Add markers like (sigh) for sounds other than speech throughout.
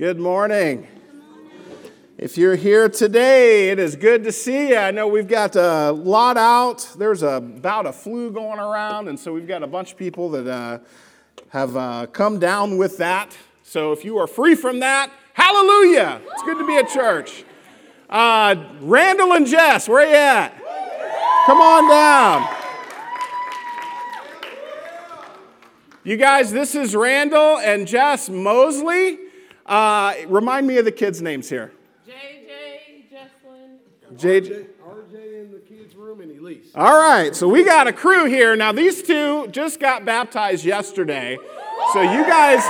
Good morning. If you're here today, it is good to see you. I know we've got a lot out. There's a, about a flu going around, and so we've got a bunch of people that uh, have uh, come down with that. So if you are free from that, hallelujah! It's good to be at church. Uh, Randall and Jess, where are you at? Come on down. You guys, this is Randall and Jess Mosley. Uh, remind me of the kids' names here. JJ, Jesslyn. JJ. RJ in the kids' room and Elise. All right, so we got a crew here. Now, these two just got baptized yesterday. So, you guys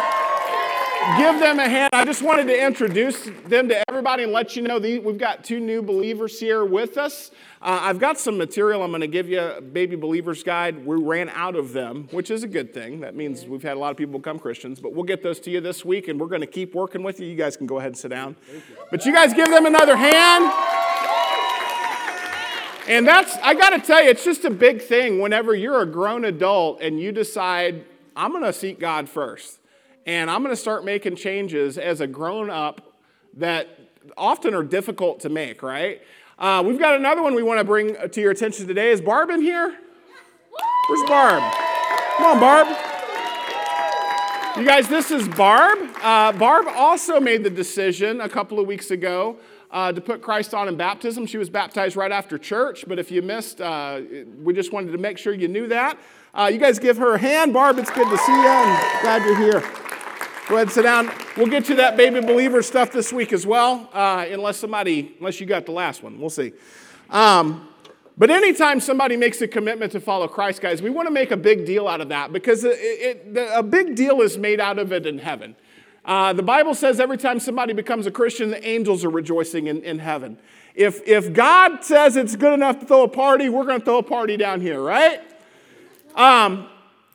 give them a hand. I just wanted to introduce them to everybody and let you know we've got two new believers here with us. Uh, I've got some material I'm going to give you, a baby believers guide. We ran out of them, which is a good thing. That means we've had a lot of people become Christians, but we'll get those to you this week and we're going to keep working with you. You guys can go ahead and sit down. But you guys give them another hand. And that's, I got to tell you, it's just a big thing whenever you're a grown adult and you decide, I'm going to seek God first. And I'm going to start making changes as a grown up that often are difficult to make, right? Uh, we've got another one we want to bring to your attention today. Is Barb in here? Where's Barb? Come on, Barb. You guys, this is Barb. Uh, Barb also made the decision a couple of weeks ago uh, to put Christ on in baptism. She was baptized right after church, but if you missed, uh, we just wanted to make sure you knew that. Uh, you guys give her a hand. Barb, it's good to see you. I'm glad you're here. Go ahead and sit down. We'll get to that baby believer stuff this week as well, uh, unless somebody, unless you got the last one. We'll see. Um, but anytime somebody makes a commitment to follow Christ, guys, we want to make a big deal out of that because it, it, a big deal is made out of it in heaven. Uh, the Bible says every time somebody becomes a Christian, the angels are rejoicing in, in heaven. If, if God says it's good enough to throw a party, we're going to throw a party down here, right? Um,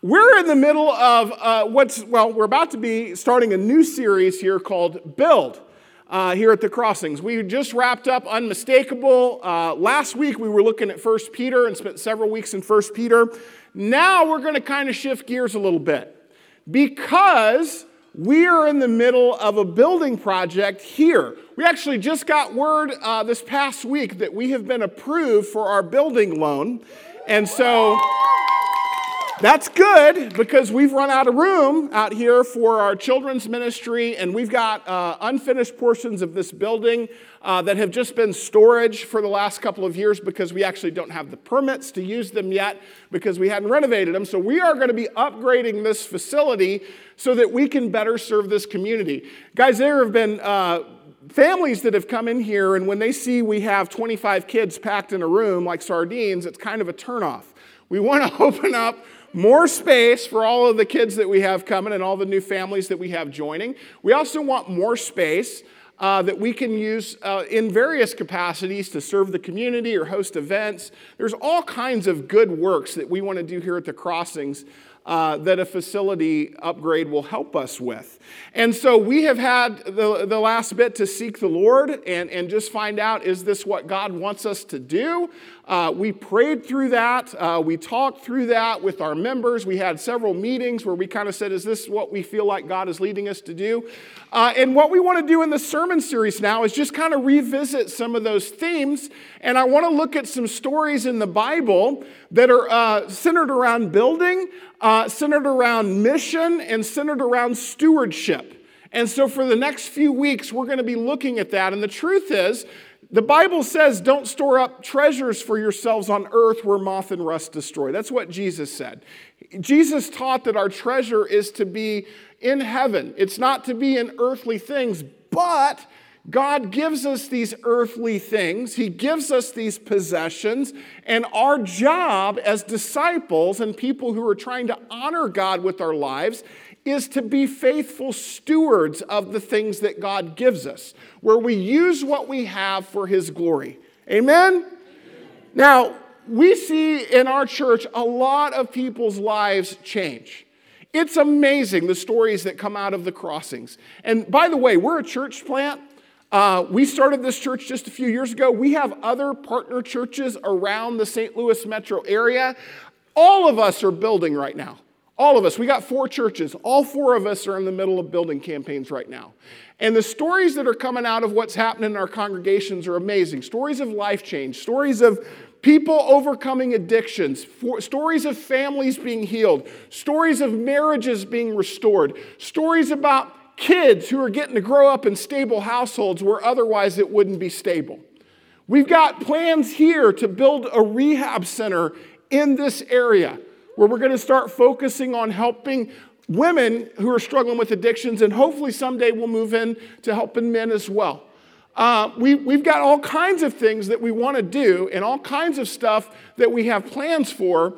we're in the middle of uh, what's, well, we're about to be starting a new series here called Build. Uh, here at the crossings. We just wrapped up Unmistakable. Uh, last week we were looking at First Peter and spent several weeks in First Peter. Now we're going to kind of shift gears a little bit because we are in the middle of a building project here. We actually just got word uh, this past week that we have been approved for our building loan. And so that's good because we've run out of room out here for our children's ministry, and we've got uh, unfinished portions of this building uh, that have just been storage for the last couple of years because we actually don't have the permits to use them yet because we hadn't renovated them. So we are going to be upgrading this facility so that we can better serve this community. Guys, there have been uh, families that have come in here, and when they see we have 25 kids packed in a room like sardines, it's kind of a turnoff. We want to (laughs) open up more space for all of the kids that we have coming and all the new families that we have joining. We also want more space uh, that we can use uh, in various capacities to serve the community or host events. There's all kinds of good works that we want to do here at the crossings uh, that a facility upgrade will help us with. And so we have had the, the last bit to seek the Lord and, and just find out is this what God wants us to do? Uh, we prayed through that. Uh, we talked through that with our members. We had several meetings where we kind of said, Is this what we feel like God is leading us to do? Uh, and what we want to do in the sermon series now is just kind of revisit some of those themes. And I want to look at some stories in the Bible that are uh, centered around building, uh, centered around mission, and centered around stewardship. And so, for the next few weeks, we're going to be looking at that. And the truth is, the Bible says, don't store up treasures for yourselves on earth where moth and rust destroy. That's what Jesus said. Jesus taught that our treasure is to be in heaven, it's not to be in earthly things, but God gives us these earthly things. He gives us these possessions. And our job as disciples and people who are trying to honor God with our lives is to be faithful stewards of the things that God gives us, where we use what we have for His glory. Amen? Now, we see in our church a lot of people's lives change. It's amazing the stories that come out of the crossings. And by the way, we're a church plant. Uh, we started this church just a few years ago. We have other partner churches around the St. Louis metro area. All of us are building right now. All of us. We got four churches. All four of us are in the middle of building campaigns right now. And the stories that are coming out of what's happening in our congregations are amazing. Stories of life change, stories of people overcoming addictions, stories of families being healed, stories of marriages being restored, stories about kids who are getting to grow up in stable households where otherwise it wouldn't be stable. We've got plans here to build a rehab center in this area where we're going to start focusing on helping women who are struggling with addictions, and hopefully someday we'll move in to helping men as well. Uh, we, we've got all kinds of things that we want to do and all kinds of stuff that we have plans for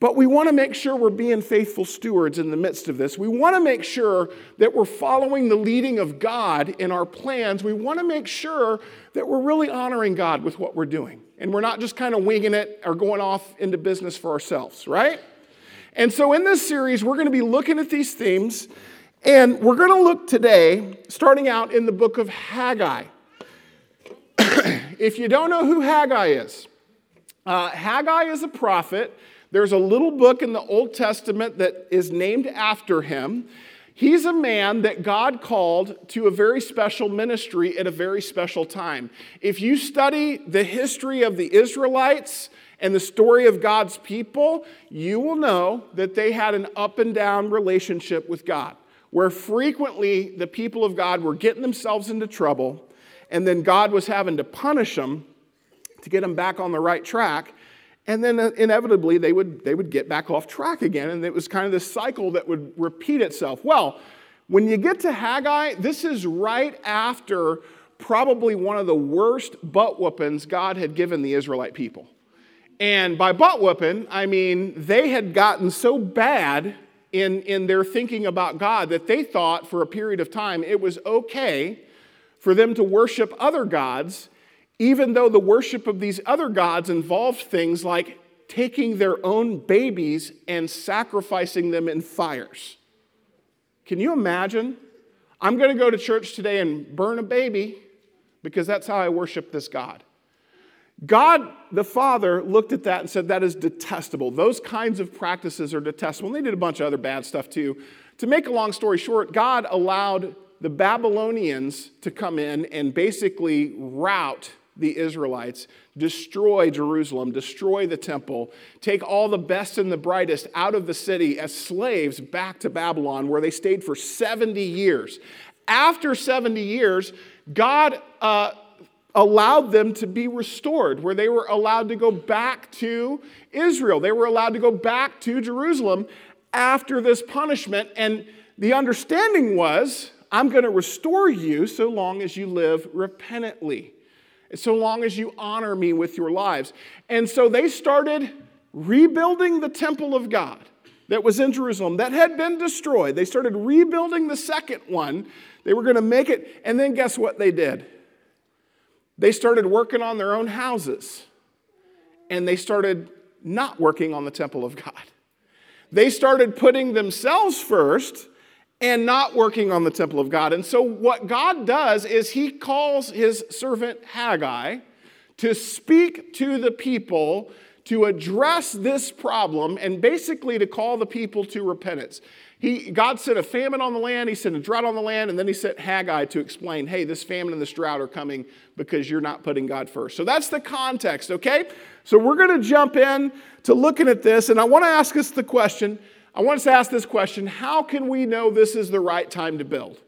but we want to make sure we're being faithful stewards in the midst of this. We want to make sure that we're following the leading of God in our plans. We want to make sure that we're really honoring God with what we're doing. And we're not just kind of winging it or going off into business for ourselves, right? And so in this series, we're going to be looking at these themes. And we're going to look today, starting out in the book of Haggai. (coughs) if you don't know who Haggai is, uh, Haggai is a prophet there's a little book in the Old Testament that is named after him. He's a man that God called to a very special ministry at a very special time. If you study the history of the Israelites and the story of God's people, you will know that they had an up and down relationship with God, where frequently the people of God were getting themselves into trouble, and then God was having to punish them to get them back on the right track. And then uh, inevitably they would, they would get back off track again. And it was kind of this cycle that would repeat itself. Well, when you get to Haggai, this is right after probably one of the worst butt whoopings God had given the Israelite people. And by butt whooping, I mean they had gotten so bad in, in their thinking about God that they thought for a period of time it was okay for them to worship other gods even though the worship of these other gods involved things like taking their own babies and sacrificing them in fires. Can you imagine? I'm going to go to church today and burn a baby because that's how I worship this God. God the Father looked at that and said, That is detestable. Those kinds of practices are detestable. And they did a bunch of other bad stuff too. To make a long story short, God allowed the Babylonians to come in and basically rout the Israelites, destroy Jerusalem, destroy the temple, take all the best and the brightest out of the city as slaves back to Babylon, where they stayed for 70 years. After 70 years, God uh, allowed them to be restored, where they were allowed to go back to Israel. They were allowed to go back to Jerusalem after this punishment. And the understanding was, I'm going to restore you so long as you live repentantly so long as you honor me with your lives. And so they started rebuilding the temple of God that was in Jerusalem that had been destroyed. They started rebuilding the second one. They were going to make it. And then guess what they did? They started working on their own houses and they started not working on the temple of God. They started putting themselves first and not working on the temple of God. And so, what God does is he calls his servant Haggai to speak to the people to address this problem and basically to call the people to repentance. He, God sent a famine on the land, he sent a drought on the land, and then he sent Haggai to explain hey, this famine and this drought are coming because you're not putting God first. So that's the context, okay? So we're going to jump in to looking at this, and I want to ask us the question I want us to ask this question How can we know this is the right time to build?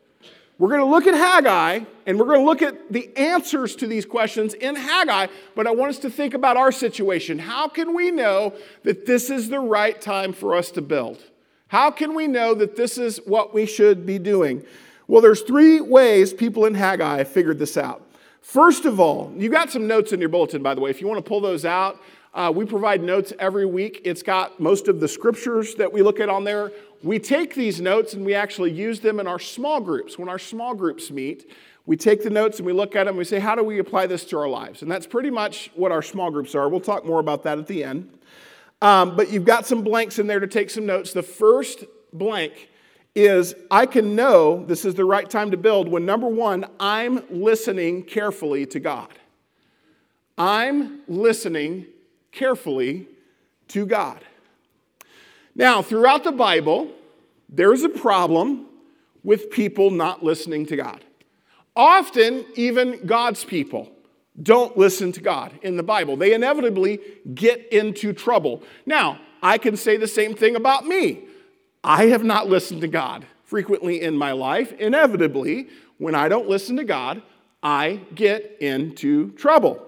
We're going to look at Haggai and we're going to look at the answers to these questions in Haggai, but I want us to think about our situation. How can we know that this is the right time for us to build? How can we know that this is what we should be doing? Well, there's three ways people in Haggai figured this out. First of all, you got some notes in your bulletin, by the way. If you want to pull those out, uh, we provide notes every week. It's got most of the scriptures that we look at on there. We take these notes and we actually use them in our small groups. When our small groups meet, we take the notes and we look at them and we say, how do we apply this to our lives? And that's pretty much what our small groups are. We'll talk more about that at the end. Um, but you've got some blanks in there to take some notes. The first blank is I can know this is the right time to build when number one, I'm listening carefully to God. I'm listening carefully to God. Now, throughout the Bible, there's a problem with people not listening to God. Often, even God's people don't listen to God in the Bible. They inevitably get into trouble. Now, I can say the same thing about me. I have not listened to God frequently in my life. Inevitably, when I don't listen to God, I get into trouble.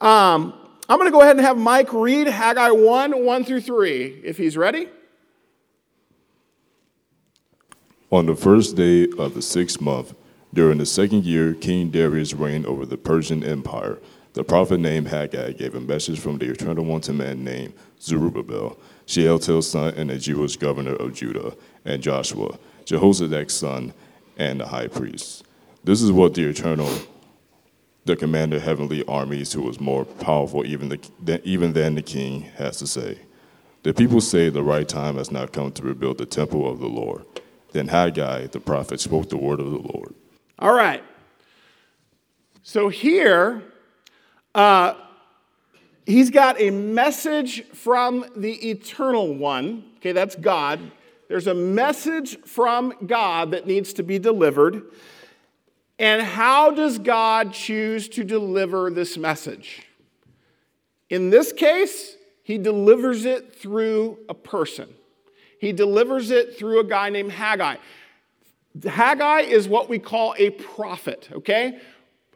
Um, I'm going to go ahead and have Mike read Haggai 1 1 through 3, if he's ready. On the first day of the sixth month, during the second year, King Darius reigned over the Persian Empire. The prophet named Haggai gave a message from the Eternal One to man named Zerubbabel, Shealtiel's son and the Jewish governor of Judah, and Joshua, Jehozadak's son, and the high priest. This is what the Eternal, the commander of heavenly armies, who was more powerful even, the, even than the king, has to say. The people say the right time has not come to rebuild the temple of the Lord. Then Haggai, the prophet, spoke the word of the Lord. All right. So here, uh, he's got a message from the eternal one. Okay, that's God. There's a message from God that needs to be delivered. And how does God choose to deliver this message? In this case, he delivers it through a person. He delivers it through a guy named Haggai. Haggai is what we call a prophet, okay?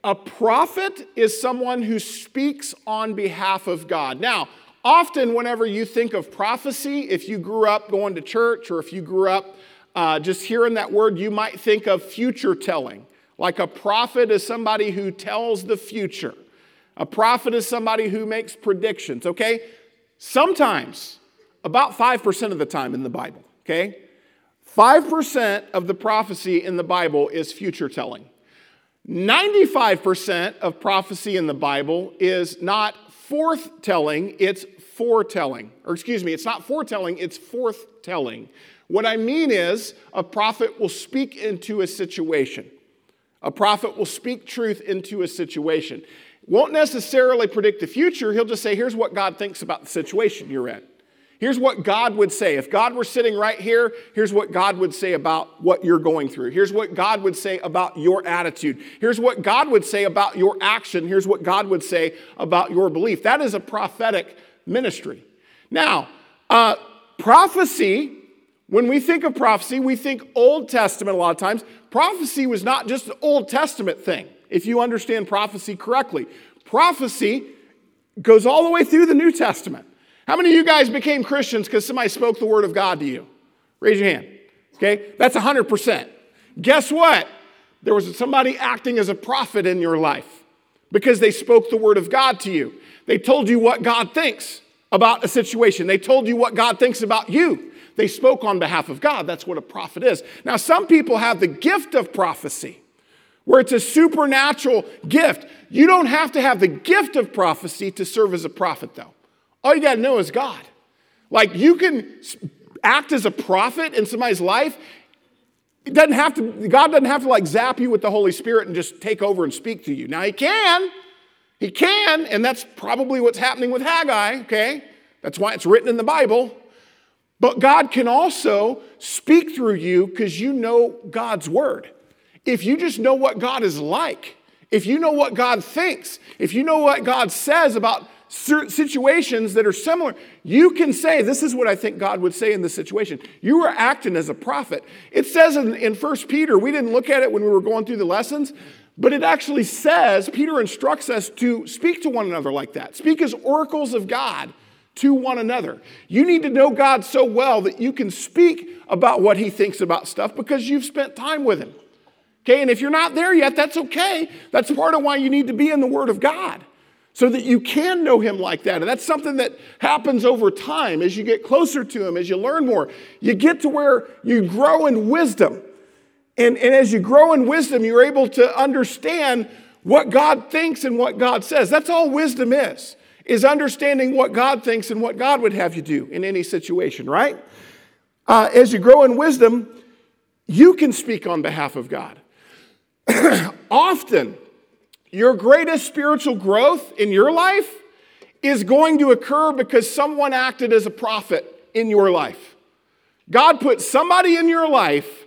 A prophet is someone who speaks on behalf of God. Now, often, whenever you think of prophecy, if you grew up going to church or if you grew up uh, just hearing that word, you might think of future telling. Like a prophet is somebody who tells the future. A prophet is somebody who makes predictions, okay? Sometimes, about 5% of the time in the Bible, okay? 5% of the prophecy in the Bible is future telling. 95% of prophecy in the Bible is not forth telling, it's foretelling. Or excuse me, it's not foretelling, it's forth telling. What I mean is, a prophet will speak into a situation. A prophet will speak truth into a situation. Won't necessarily predict the future, he'll just say, here's what God thinks about the situation you're in. Here's what God would say. If God were sitting right here, here's what God would say about what you're going through. Here's what God would say about your attitude. Here's what God would say about your action. Here's what God would say about your belief. That is a prophetic ministry. Now, uh, prophecy, when we think of prophecy, we think Old Testament a lot of times. Prophecy was not just an Old Testament thing, if you understand prophecy correctly. Prophecy goes all the way through the New Testament. How many of you guys became Christians because somebody spoke the word of God to you? Raise your hand. Okay? That's 100%. Guess what? There was somebody acting as a prophet in your life because they spoke the word of God to you. They told you what God thinks about a situation, they told you what God thinks about you. They spoke on behalf of God. That's what a prophet is. Now, some people have the gift of prophecy, where it's a supernatural gift. You don't have to have the gift of prophecy to serve as a prophet, though. All you got to know is God. Like, you can act as a prophet in somebody's life. It doesn't have to, God doesn't have to like zap you with the Holy Spirit and just take over and speak to you. Now, He can. He can, and that's probably what's happening with Haggai, okay? That's why it's written in the Bible. But God can also speak through you because you know God's word. If you just know what God is like, if you know what God thinks, if you know what God says about certain situations that are similar, you can say, This is what I think God would say in this situation. You are acting as a prophet. It says in, in 1 Peter, we didn't look at it when we were going through the lessons, but it actually says, Peter instructs us to speak to one another like that. Speak as oracles of God to one another. You need to know God so well that you can speak about what He thinks about stuff because you've spent time with Him. Okay, and if you're not there yet, that's okay. That's part of why you need to be in the Word of God so that you can know Him like that. And that's something that happens over time as you get closer to Him, as you learn more. You get to where you grow in wisdom. And, and as you grow in wisdom, you're able to understand what God thinks and what God says. That's all wisdom is is understanding what God thinks and what God would have you do in any situation, right? Uh, as you grow in wisdom, you can speak on behalf of God. (clears throat) Often, your greatest spiritual growth in your life is going to occur because someone acted as a prophet in your life. God put somebody in your life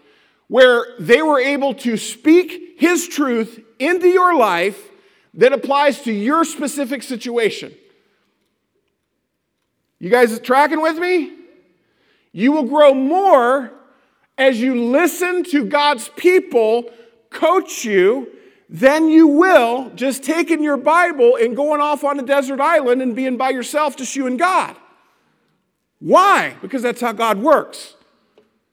where they were able to speak His truth into your life that applies to your specific situation. You guys tracking with me? You will grow more as you listen to God's people coach you than you will just taking your Bible and going off on a desert island and being by yourself, just you and God. Why? Because that's how God works.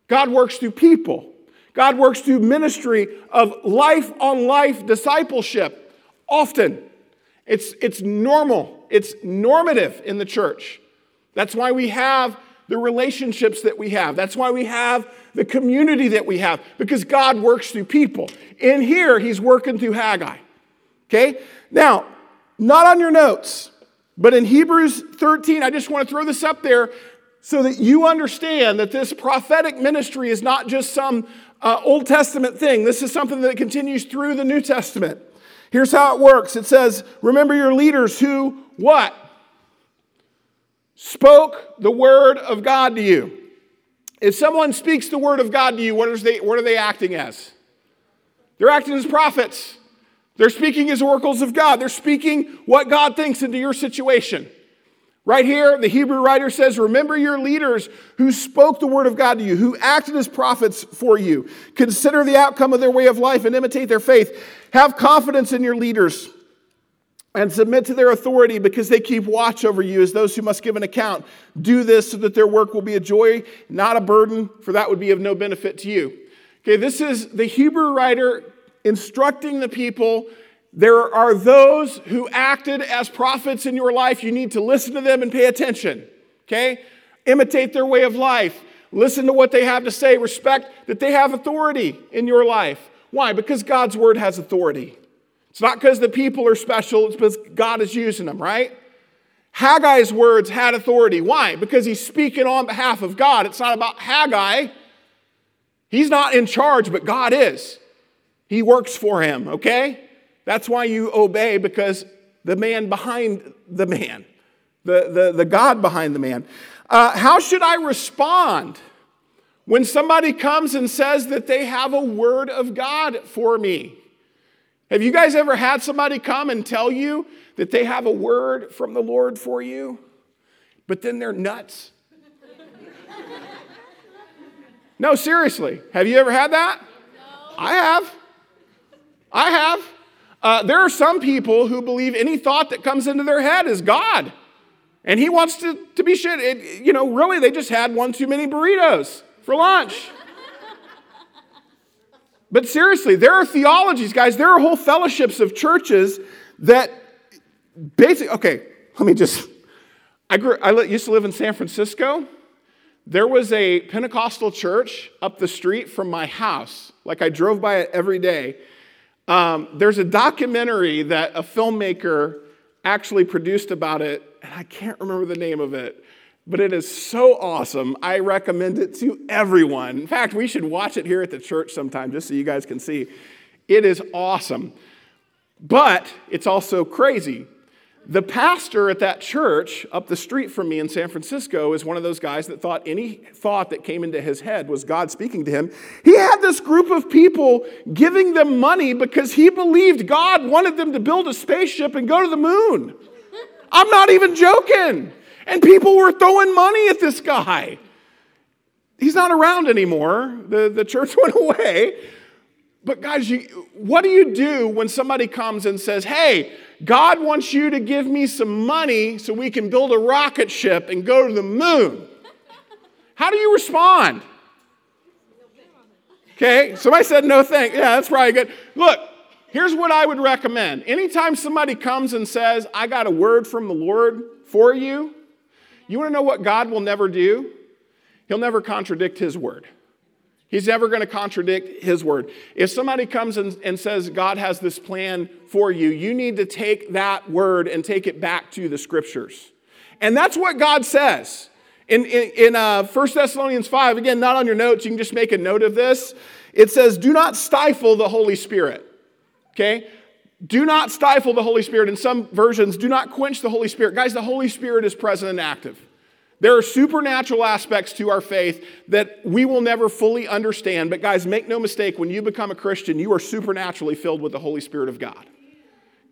God works through people. God works through ministry of life on life discipleship often. It's, it's normal, it's normative in the church. That's why we have the relationships that we have. That's why we have the community that we have, because God works through people. In here, He's working through Haggai. Okay? Now, not on your notes, but in Hebrews 13, I just want to throw this up there so that you understand that this prophetic ministry is not just some uh, Old Testament thing. This is something that continues through the New Testament. Here's how it works it says, Remember your leaders who, what? Spoke the word of God to you. If someone speaks the word of God to you, what, they, what are they acting as? They're acting as prophets. They're speaking as oracles of God. They're speaking what God thinks into your situation. Right here, the Hebrew writer says, Remember your leaders who spoke the word of God to you, who acted as prophets for you. Consider the outcome of their way of life and imitate their faith. Have confidence in your leaders and submit to their authority because they keep watch over you as those who must give an account. Do this so that their work will be a joy, not a burden, for that would be of no benefit to you. Okay, this is the Hebrew writer instructing the people. There are those who acted as prophets in your life. You need to listen to them and pay attention. Okay? Imitate their way of life. Listen to what they have to say. Respect that they have authority in your life. Why? Because God's word has authority. It's not because the people are special, it's because God is using them, right? Haggai's words had authority. Why? Because he's speaking on behalf of God. It's not about Haggai. He's not in charge, but God is. He works for him, okay? That's why you obey, because the man behind the man, the, the, the God behind the man. Uh, how should I respond when somebody comes and says that they have a word of God for me? Have you guys ever had somebody come and tell you that they have a word from the Lord for you, but then they're nuts? (laughs) no, seriously. Have you ever had that? No. I have. I have. Uh, there are some people who believe any thought that comes into their head is God. And he wants to, to be shit. It, you know, really, they just had one too many burritos for lunch. But seriously, there are theologies, guys, there are whole fellowships of churches that basically, okay, let me just, I, grew, I used to live in San Francisco. There was a Pentecostal church up the street from my house. Like I drove by it every day. Um, there's a documentary that a filmmaker actually produced about it, and I can't remember the name of it but it is so awesome. I recommend it to everyone. In fact, we should watch it here at the church sometime just so you guys can see. It is awesome. But it's also crazy. The pastor at that church up the street from me in San Francisco is one of those guys that thought any thought that came into his head was God speaking to him. He had this group of people giving them money because he believed God wanted them to build a spaceship and go to the moon. I'm not even joking. And people were throwing money at this guy. He's not around anymore. The, the church (laughs) went away. But, guys, you, what do you do when somebody comes and says, Hey, God wants you to give me some money so we can build a rocket ship and go to the moon? How do you respond? Okay, somebody said no thank. Yeah, that's probably good. Look, here's what I would recommend. Anytime somebody comes and says, I got a word from the Lord for you, you want to know what God will never do? He'll never contradict His word. He's never going to contradict His word. If somebody comes and, and says, God has this plan for you, you need to take that word and take it back to the scriptures. And that's what God says. In, in, in uh, 1 Thessalonians 5, again, not on your notes, you can just make a note of this. It says, Do not stifle the Holy Spirit. Okay? Do not stifle the Holy Spirit. In some versions, do not quench the Holy Spirit. Guys, the Holy Spirit is present and active. There are supernatural aspects to our faith that we will never fully understand. But, guys, make no mistake, when you become a Christian, you are supernaturally filled with the Holy Spirit of God.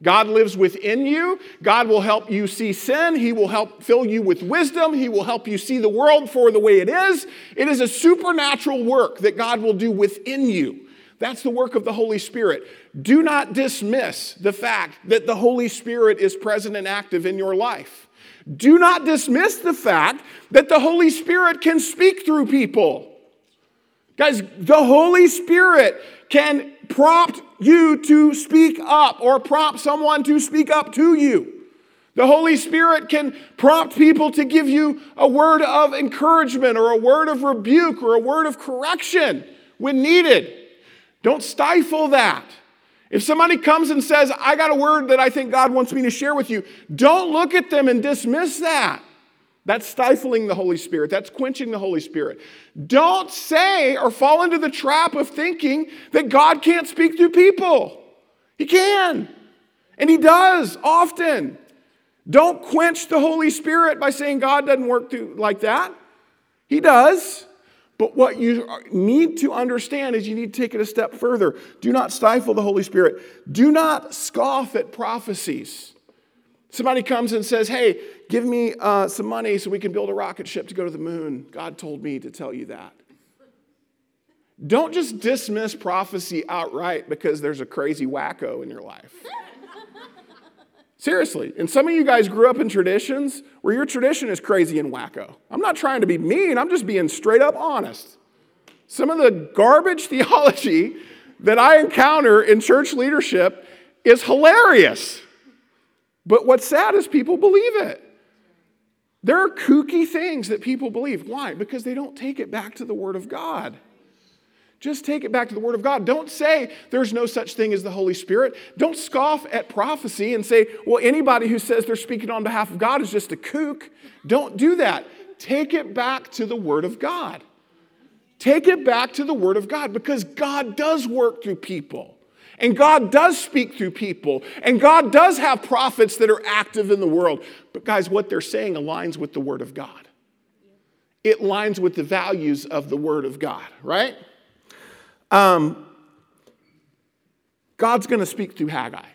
God lives within you. God will help you see sin. He will help fill you with wisdom. He will help you see the world for the way it is. It is a supernatural work that God will do within you. That's the work of the Holy Spirit. Do not dismiss the fact that the Holy Spirit is present and active in your life. Do not dismiss the fact that the Holy Spirit can speak through people. Guys, the Holy Spirit can prompt you to speak up or prompt someone to speak up to you. The Holy Spirit can prompt people to give you a word of encouragement or a word of rebuke or a word of correction when needed. Don't stifle that. If somebody comes and says, I got a word that I think God wants me to share with you, don't look at them and dismiss that. That's stifling the Holy Spirit. That's quenching the Holy Spirit. Don't say or fall into the trap of thinking that God can't speak through people. He can, and He does often. Don't quench the Holy Spirit by saying God doesn't work through, like that. He does. But what you need to understand is you need to take it a step further. Do not stifle the Holy Spirit. Do not scoff at prophecies. Somebody comes and says, Hey, give me uh, some money so we can build a rocket ship to go to the moon. God told me to tell you that. Don't just dismiss prophecy outright because there's a crazy wacko in your life. Seriously. And some of you guys grew up in traditions where your tradition is crazy and wacko. I'm not trying to be mean, I'm just being straight up honest. Some of the garbage (laughs) theology that I encounter in church leadership is hilarious. But what's sad is people believe it. There are kooky things that people believe. Why? Because they don't take it back to the Word of God. Just take it back to the Word of God. Don't say there's no such thing as the Holy Spirit. Don't scoff at prophecy and say, well, anybody who says they're speaking on behalf of God is just a kook. Don't do that. Take it back to the Word of God. Take it back to the Word of God because God does work through people. And God does speak through people. And God does have prophets that are active in the world. But, guys, what they're saying aligns with the Word of God. It aligns with the values of the Word of God, right? Um, God's going to speak through Haggai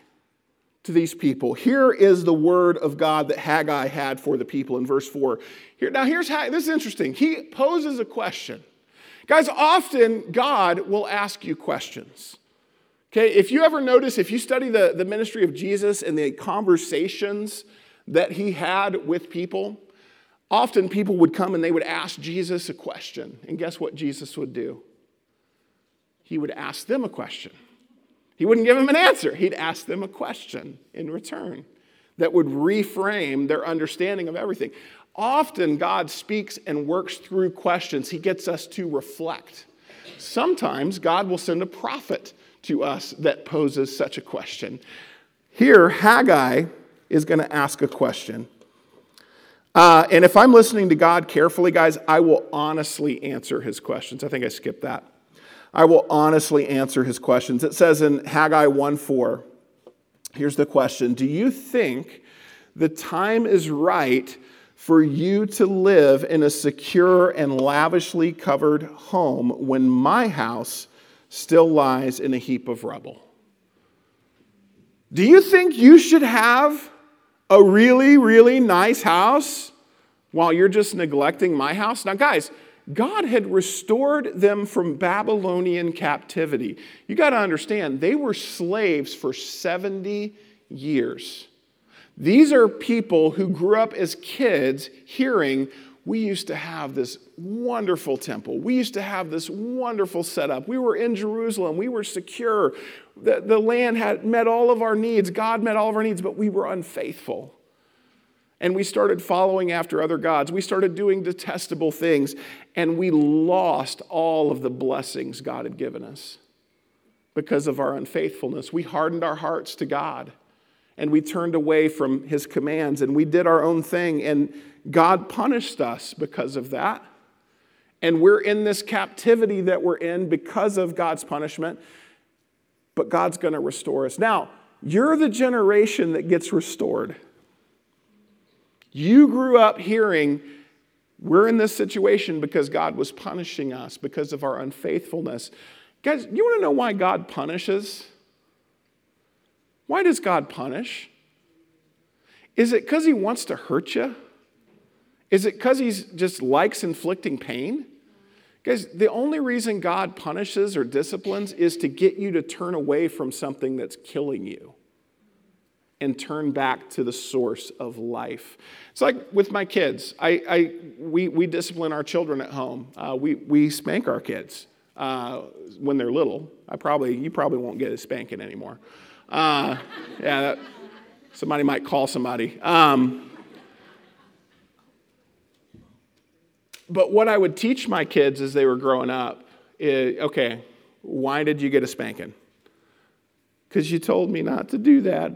to these people. Here is the word of God that Haggai had for the people in verse 4. Here, now, here's how this is interesting. He poses a question. Guys, often God will ask you questions. Okay, if you ever notice, if you study the, the ministry of Jesus and the conversations that he had with people, often people would come and they would ask Jesus a question. And guess what Jesus would do? He would ask them a question. He wouldn't give them an answer, he'd ask them a question in return that would reframe their understanding of everything. Often, God speaks and works through questions. He gets us to reflect. Sometimes, God will send a prophet to us that poses such a question. Here, Haggai is going to ask a question. Uh, and if I'm listening to God carefully, guys, I will honestly answer his questions. I think I skipped that. I will honestly answer his questions. It says in Haggai 1 4, here's the question Do you think the time is right for you to live in a secure and lavishly covered home when my house still lies in a heap of rubble. Do you think you should have a really, really nice house while you're just neglecting my house? Now, guys, God had restored them from Babylonian captivity. You got to understand, they were slaves for 70 years. These are people who grew up as kids hearing we used to have this wonderful temple. We used to have this wonderful setup. We were in Jerusalem. We were secure. The, the land had met all of our needs. God met all of our needs, but we were unfaithful. And we started following after other gods. We started doing detestable things, and we lost all of the blessings God had given us because of our unfaithfulness. We hardened our hearts to God, and we turned away from His commands, and we did our own thing. And God punished us because of that. And we're in this captivity that we're in because of God's punishment, but God's going to restore us. Now, you're the generation that gets restored. You grew up hearing We're in this situation because God was punishing us because of our unfaithfulness. Guys, you want to know why God punishes? Why does God punish? Is it because he wants to hurt you? Is it because he just likes inflicting pain? Guys, the only reason God punishes or disciplines is to get you to turn away from something that's killing you and turn back to the source of life. It's like with my kids. I, I we, we discipline our children at home. Uh, we, we spank our kids uh, when they're little. I probably, you probably won't get a spanking anymore. Uh, yeah, that, somebody might call somebody. Um, but what I would teach my kids as they were growing up is okay, why did you get a spanking? Because you told me not to do that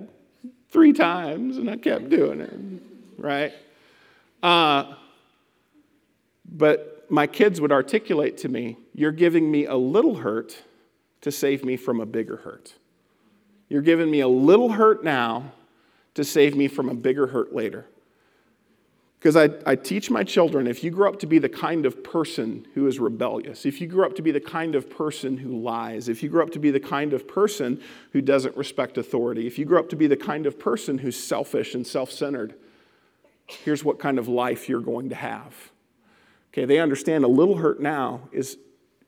three times and I kept doing it, right? Uh, but my kids would articulate to me, You're giving me a little hurt to save me from a bigger hurt. You're giving me a little hurt now to save me from a bigger hurt later. Because I, I teach my children if you grow up to be the kind of person who is rebellious, if you grow up to be the kind of person who lies, if you grow up to be the kind of person who doesn't respect authority, if you grow up to be the kind of person who's selfish and self centered, here's what kind of life you're going to have. Okay, they understand a little hurt now is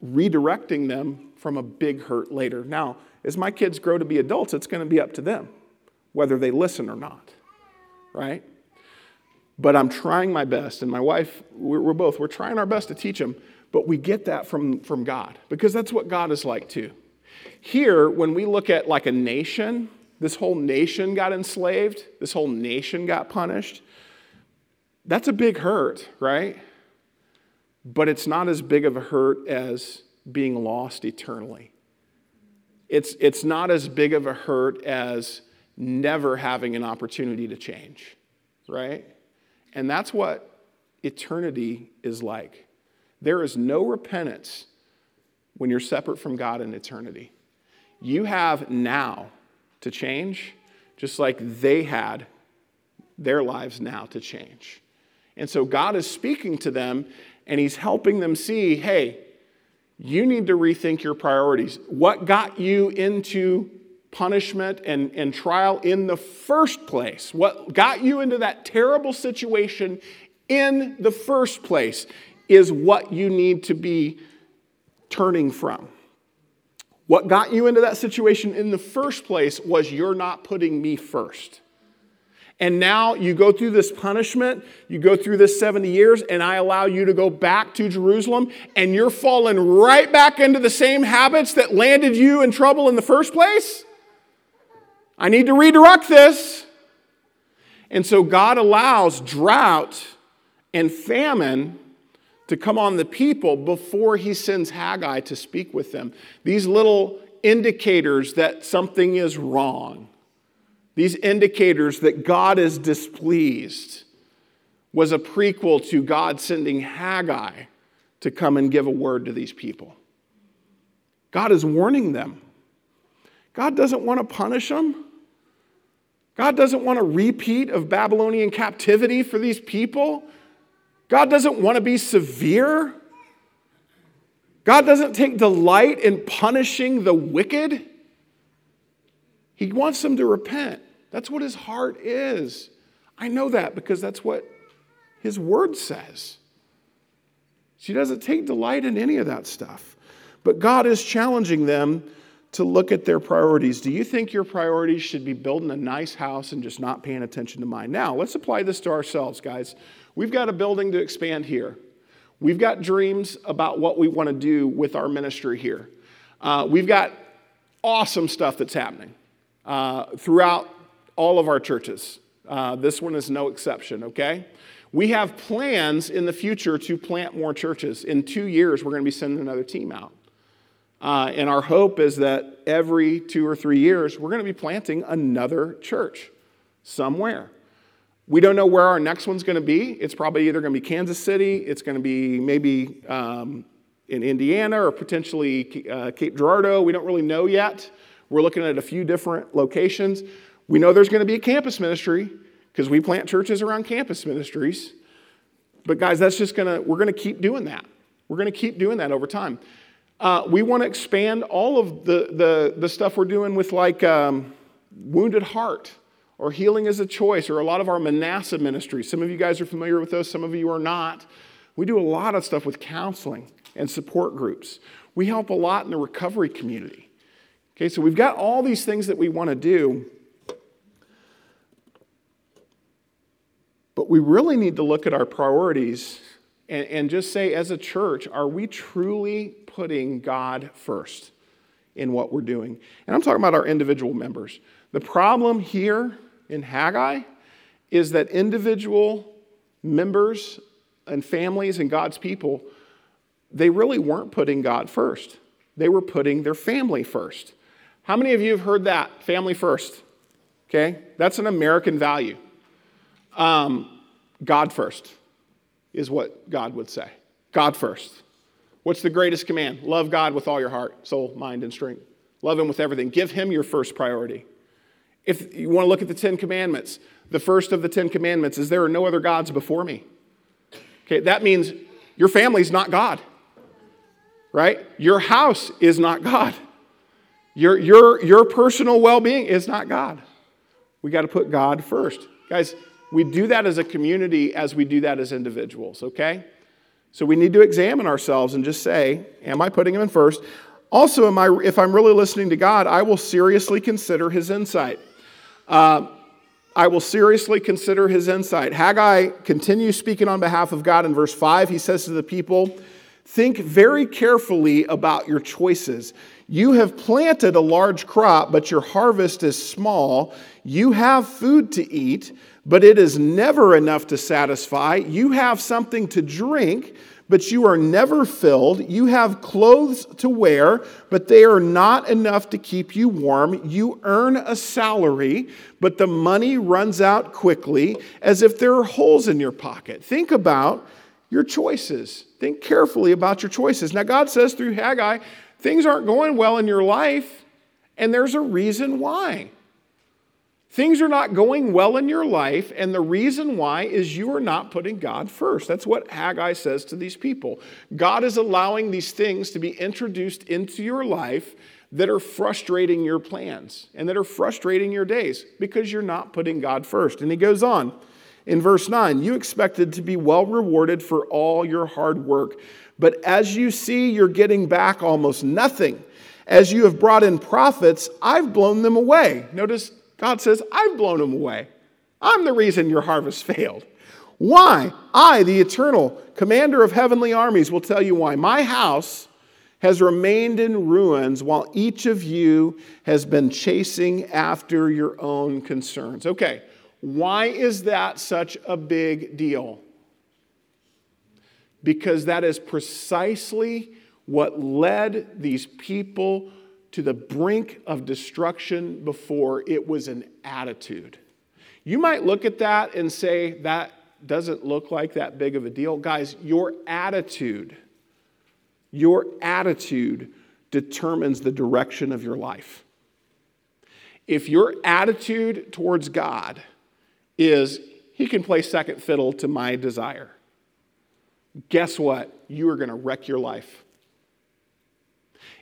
redirecting them from a big hurt later. Now, as my kids grow to be adults, it's going to be up to them whether they listen or not, right? But I'm trying my best, and my wife, we're, we're both, we're trying our best to teach them, but we get that from, from God because that's what God is like too. Here, when we look at like a nation, this whole nation got enslaved, this whole nation got punished. That's a big hurt, right? But it's not as big of a hurt as being lost eternally. It's, it's not as big of a hurt as never having an opportunity to change, right? And that's what eternity is like. There is no repentance when you're separate from God in eternity. You have now to change, just like they had their lives now to change. And so God is speaking to them and He's helping them see hey, you need to rethink your priorities. What got you into punishment and, and trial in the first place. What got you into that terrible situation in the first place is what you need to be turning from. What got you into that situation in the first place was you're not putting me first. And now you go through this punishment, you go through this 70 years, and I allow you to go back to Jerusalem, and you're falling right back into the same habits that landed you in trouble in the first place? I need to redirect this. And so God allows drought and famine to come on the people before he sends Haggai to speak with them. These little indicators that something is wrong, these indicators that God is displeased, was a prequel to God sending Haggai to come and give a word to these people. God is warning them. God doesn't want to punish them. God doesn't want a repeat of Babylonian captivity for these people. God doesn't want to be severe. God doesn't take delight in punishing the wicked. He wants them to repent. That's what his heart is. I know that because that's what his word says. She doesn't take delight in any of that stuff. But God is challenging them to look at their priorities. Do you think your priorities should be building a nice house and just not paying attention to mine? Now, let's apply this to ourselves, guys. We've got a building to expand here. We've got dreams about what we want to do with our ministry here. Uh, we've got awesome stuff that's happening uh, throughout all of our churches. Uh, this one is no exception, okay? We have plans in the future to plant more churches. In two years, we're going to be sending another team out. Uh, and our hope is that every two or three years, we're going to be planting another church somewhere. We don't know where our next one's going to be. It's probably either going to be Kansas City, it's going to be maybe um, in Indiana, or potentially uh, Cape Girardeau. We don't really know yet. We're looking at a few different locations. We know there's going to be a campus ministry because we plant churches around campus ministries. But guys, that's just gonna, we're gonna keep doing that. We're gonna keep doing that over time. Uh, we wanna expand all of the, the, the stuff we're doing with like um, Wounded Heart or Healing as a Choice or a lot of our Manasseh ministries. Some of you guys are familiar with those, some of you are not. We do a lot of stuff with counseling and support groups. We help a lot in the recovery community. Okay, so we've got all these things that we wanna do. But we really need to look at our priorities and, just say, as a church, are we truly putting God first in what we're doing? And I'm talking about our individual members. The problem here in Haggai is that individual members and families and God's people, they really weren't putting God first. They were putting their family first. How many of you have heard that? Family first. Okay? That's an American value. Um, God first is what God would say. God first. What's the greatest command? Love God with all your heart, soul, mind, and strength. Love Him with everything. Give Him your first priority. If you want to look at the Ten Commandments, the first of the Ten Commandments is there are no other gods before me. Okay, that means your family's not God, right? Your house is not God. Your, your, your personal well being is not God. We got to put God first. Guys, we do that as a community as we do that as individuals, okay? So we need to examine ourselves and just say, am I putting him in first? Also, am I, if I'm really listening to God, I will seriously consider his insight. Uh, I will seriously consider his insight. Haggai continues speaking on behalf of God in verse 5. He says to the people, Think very carefully about your choices. You have planted a large crop, but your harvest is small. You have food to eat but it is never enough to satisfy. You have something to drink, but you are never filled. You have clothes to wear, but they are not enough to keep you warm. You earn a salary, but the money runs out quickly as if there are holes in your pocket. Think about your choices. Think carefully about your choices. Now, God says through Haggai, things aren't going well in your life, and there's a reason why. Things are not going well in your life, and the reason why is you are not putting God first. That's what Haggai says to these people. God is allowing these things to be introduced into your life that are frustrating your plans and that are frustrating your days because you're not putting God first. And he goes on in verse 9 You expected to be well rewarded for all your hard work, but as you see, you're getting back almost nothing. As you have brought in profits, I've blown them away. Notice God says, I've blown them away. I'm the reason your harvest failed. Why? I, the eternal commander of heavenly armies, will tell you why. My house has remained in ruins while each of you has been chasing after your own concerns. Okay, why is that such a big deal? Because that is precisely what led these people to the brink of destruction before, it was an attitude. You might look at that and say, that doesn't look like that big of a deal. Guys, your attitude, your attitude determines the direction of your life. If your attitude towards God is, He can play second fiddle to my desire, guess what? You are going to wreck your life.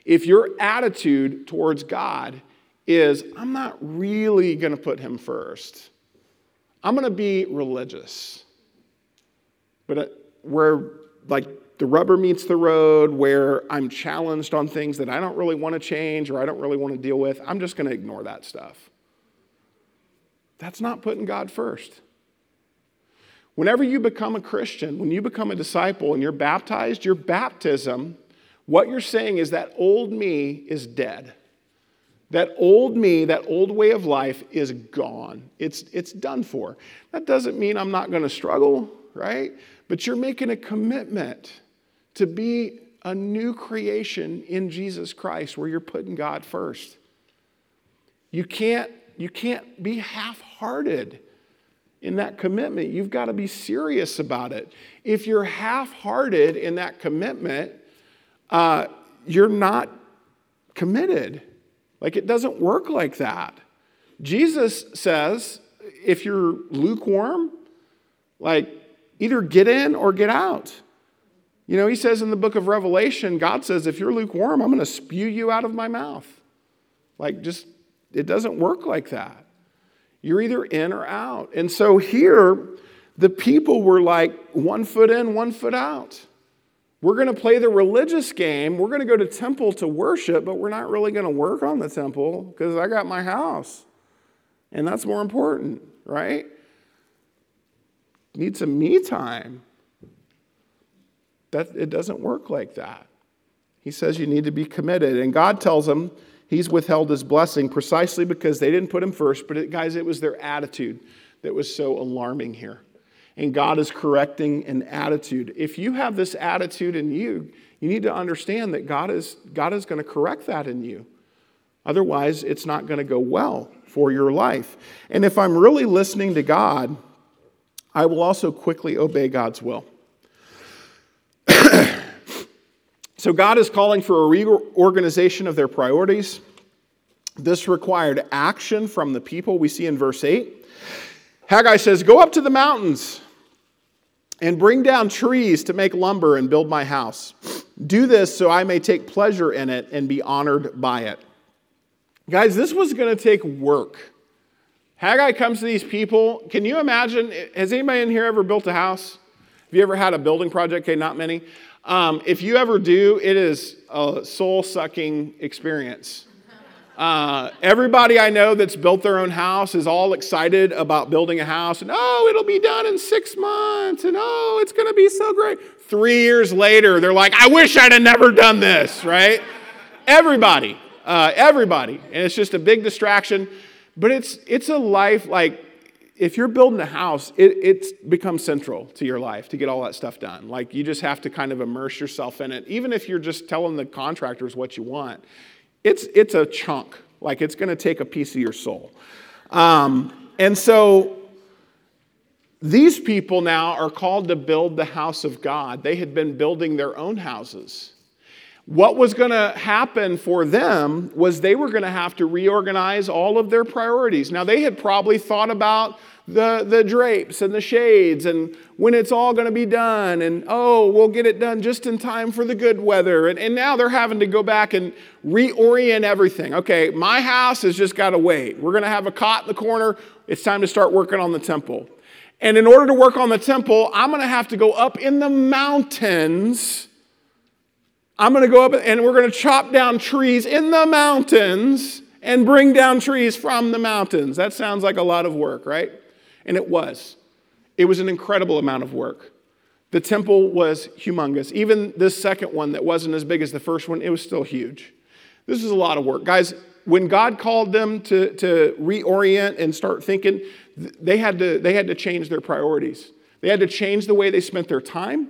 If your attitude towards God is, I'm not really going to put him first, I'm going to be religious. But uh, where, like, the rubber meets the road, where I'm challenged on things that I don't really want to change or I don't really want to deal with, I'm just going to ignore that stuff. That's not putting God first. Whenever you become a Christian, when you become a disciple and you're baptized, your baptism what you're saying is that old me is dead. That old me, that old way of life is gone. It's, it's done for. That doesn't mean I'm not going to struggle, right? But you're making a commitment to be a new creation in Jesus Christ where you're putting God first. You can't, you can't be half hearted in that commitment. You've got to be serious about it. If you're half hearted in that commitment, uh, you're not committed. Like it doesn't work like that. Jesus says if you're lukewarm, like either get in or get out. You know, he says in the book of Revelation, God says, if you're lukewarm, I'm going to spew you out of my mouth. Like, just, it doesn't work like that. You're either in or out. And so here, the people were like one foot in, one foot out. We're going to play the religious game. We're going to go to temple to worship, but we're not really going to work on the temple because I got my house. And that's more important, right? Need some me time. That it doesn't work like that. He says you need to be committed. And God tells him he's withheld his blessing precisely because they didn't put him first, but it, guys, it was their attitude that was so alarming here and God is correcting an attitude. If you have this attitude in you, you need to understand that God is, God is going to correct that in you. Otherwise, it's not going to go well for your life. And if I'm really listening to God, I will also quickly obey God's will. (clears throat) so, God is calling for a reorganization of their priorities. This required action from the people we see in verse 8. Haggai says, Go up to the mountains and bring down trees to make lumber and build my house. Do this so I may take pleasure in it and be honored by it. Guys, this was going to take work. Haggai comes to these people. Can you imagine? Has anybody in here ever built a house? Have you ever had a building project? Okay, not many. Um, if you ever do, it is a soul sucking experience. Uh, everybody I know that's built their own house is all excited about building a house and oh, it'll be done in six months and oh, it's going to be so great. Three years later, they're like, I wish I'd have never done this, right? everybody, uh, everybody. And it's just a big distraction. But it's, it's a life like, if you're building a house, it, it's becomes central to your life to get all that stuff done. Like you just have to kind of immerse yourself in it, even if you're just telling the contractors what you want it's, it's a chunk, like it's going to take a piece of your soul. Um, and so these people now are called to build the house of God. They had been building their own houses. What was going to happen for them was they were going to have to reorganize all of their priorities. Now, they had probably thought about the, the drapes and the shades and when it's all going to be done and oh we'll get it done just in time for the good weather. And, and now they're having to go back and reorient everything. Okay my house has just got to wait. We're going to have a cot in the corner. It's time to start working on the temple. And in order to work on the temple i'm going to have to go up in the mountains. I'm going to go up and we're going to chop down trees in the mountains and bring down trees from the mountains. That sounds like a lot of work right and it was. It was an incredible amount of work. The temple was humongous. Even this second one that wasn't as big as the first one, it was still huge. This is a lot of work. Guys, when God called them to, to reorient and start thinking, they had, to, they had to change their priorities. They had to change the way they spent their time.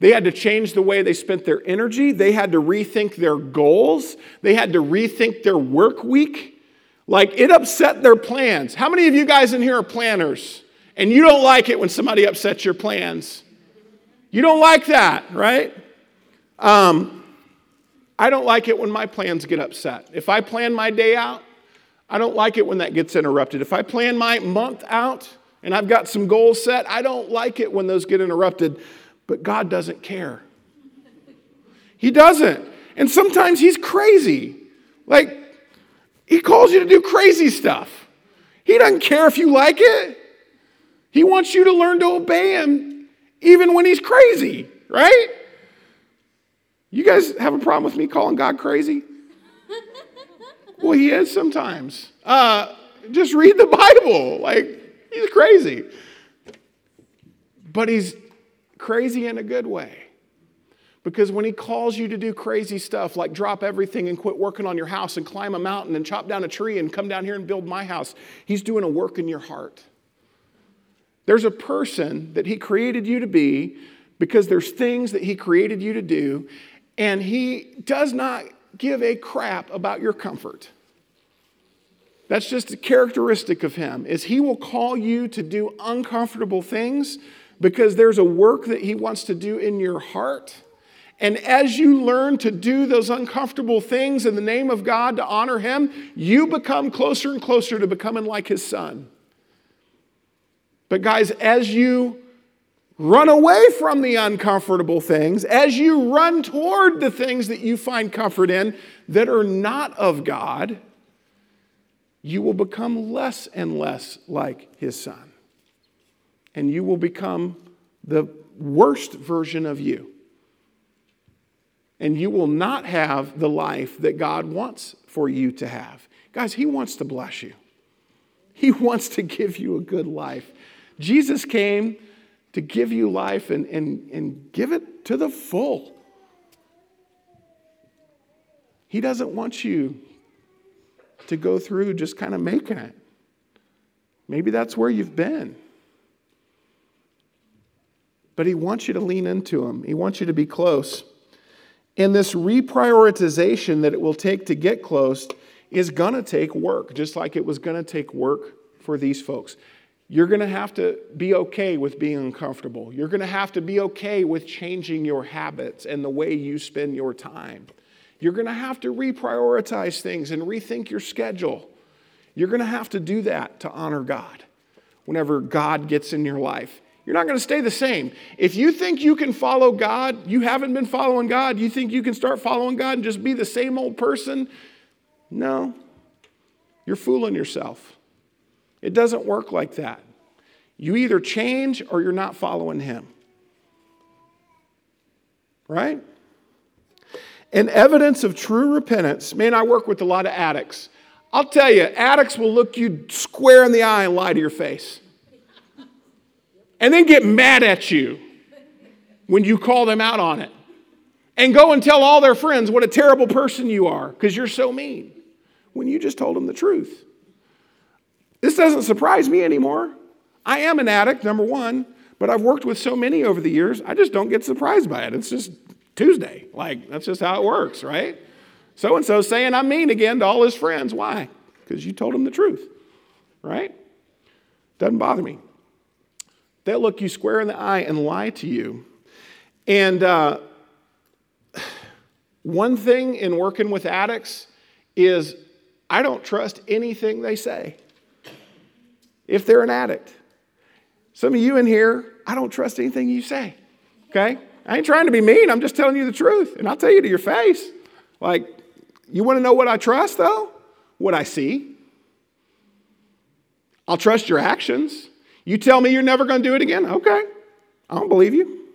They had to change the way they spent their energy. They had to rethink their goals. They had to rethink their work week. Like it upset their plans. How many of you guys in here are planners? And you don't like it when somebody upsets your plans. You don't like that, right? Um, I don't like it when my plans get upset. If I plan my day out, I don't like it when that gets interrupted. If I plan my month out and I've got some goals set, I don't like it when those get interrupted. But God doesn't care. He doesn't. And sometimes He's crazy. Like, he calls you to do crazy stuff. He doesn't care if you like it. He wants you to learn to obey him even when he's crazy, right? You guys have a problem with me calling God crazy? (laughs) well, he is sometimes. Uh, just read the Bible. Like, he's crazy. But he's crazy in a good way. Because when he calls you to do crazy stuff like drop everything and quit working on your house and climb a mountain and chop down a tree and come down here and build my house, he's doing a work in your heart. There's a person that he created you to be because there's things that he created you to do, and he does not give a crap about your comfort. That's just a characteristic of him is he will call you to do uncomfortable things because there's a work that he wants to do in your heart and as you learn to do those uncomfortable things in the name of God to honor Him, you become closer and closer to becoming like His Son. But, guys, as you run away from the uncomfortable things, as you run toward the things that you find comfort in that are not of God, you will become less and less like his son. And you will become the worst version of you. And you will not have the life that God wants for you to have. Guys, he wants to bless you. He (laughs) wants to give you a good life. Jesus came to give you life and, and, and give it to the full. He doesn't want you to go through just kind of making it. Maybe that's where you've been. But He wants you to lean into Him, He wants you to be close. And this reprioritization that it will take to get close is going to take work, just like it was going to take work for these folks. You're going to have to be okay with being uncomfortable. You're going to have to be okay with changing your habits and the way you spend your time. You're going to have to reprioritize things and rethink your schedule. You're going to have to do that to honor God whenever God gets in your life. You're not going to stay the same. If you think you can follow God, you haven't been following God, you think you can start following God and just be the same old person, no, you're fooling yourself. It doesn't work like that. You either change or you're not following Him. Right? And evidence of true repentance, man, I work with a lot of addicts. I'll tell you, addicts will look you square in the eye and lie to your face. And then get mad at you when you call them out on it. And go and tell all their friends what a terrible person you are because you're so mean when you just told them the truth. This doesn't surprise me anymore. I am an addict, number one, but I've worked with so many over the years, I just don't get surprised by it. It's just Tuesday. Like, that's just how it works, right? So and so saying I'm mean again to all his friends. Why? Because you told him the truth, right? Doesn't bother me. They'll look you square in the eye and lie to you. And uh, one thing in working with addicts is I don't trust anything they say if they're an addict. Some of you in here, I don't trust anything you say, okay? I ain't trying to be mean. I'm just telling you the truth. And I'll tell you to your face. Like, you want to know what I trust, though? What I see. I'll trust your actions. You tell me you're never going to do it again? Okay. I don't believe you.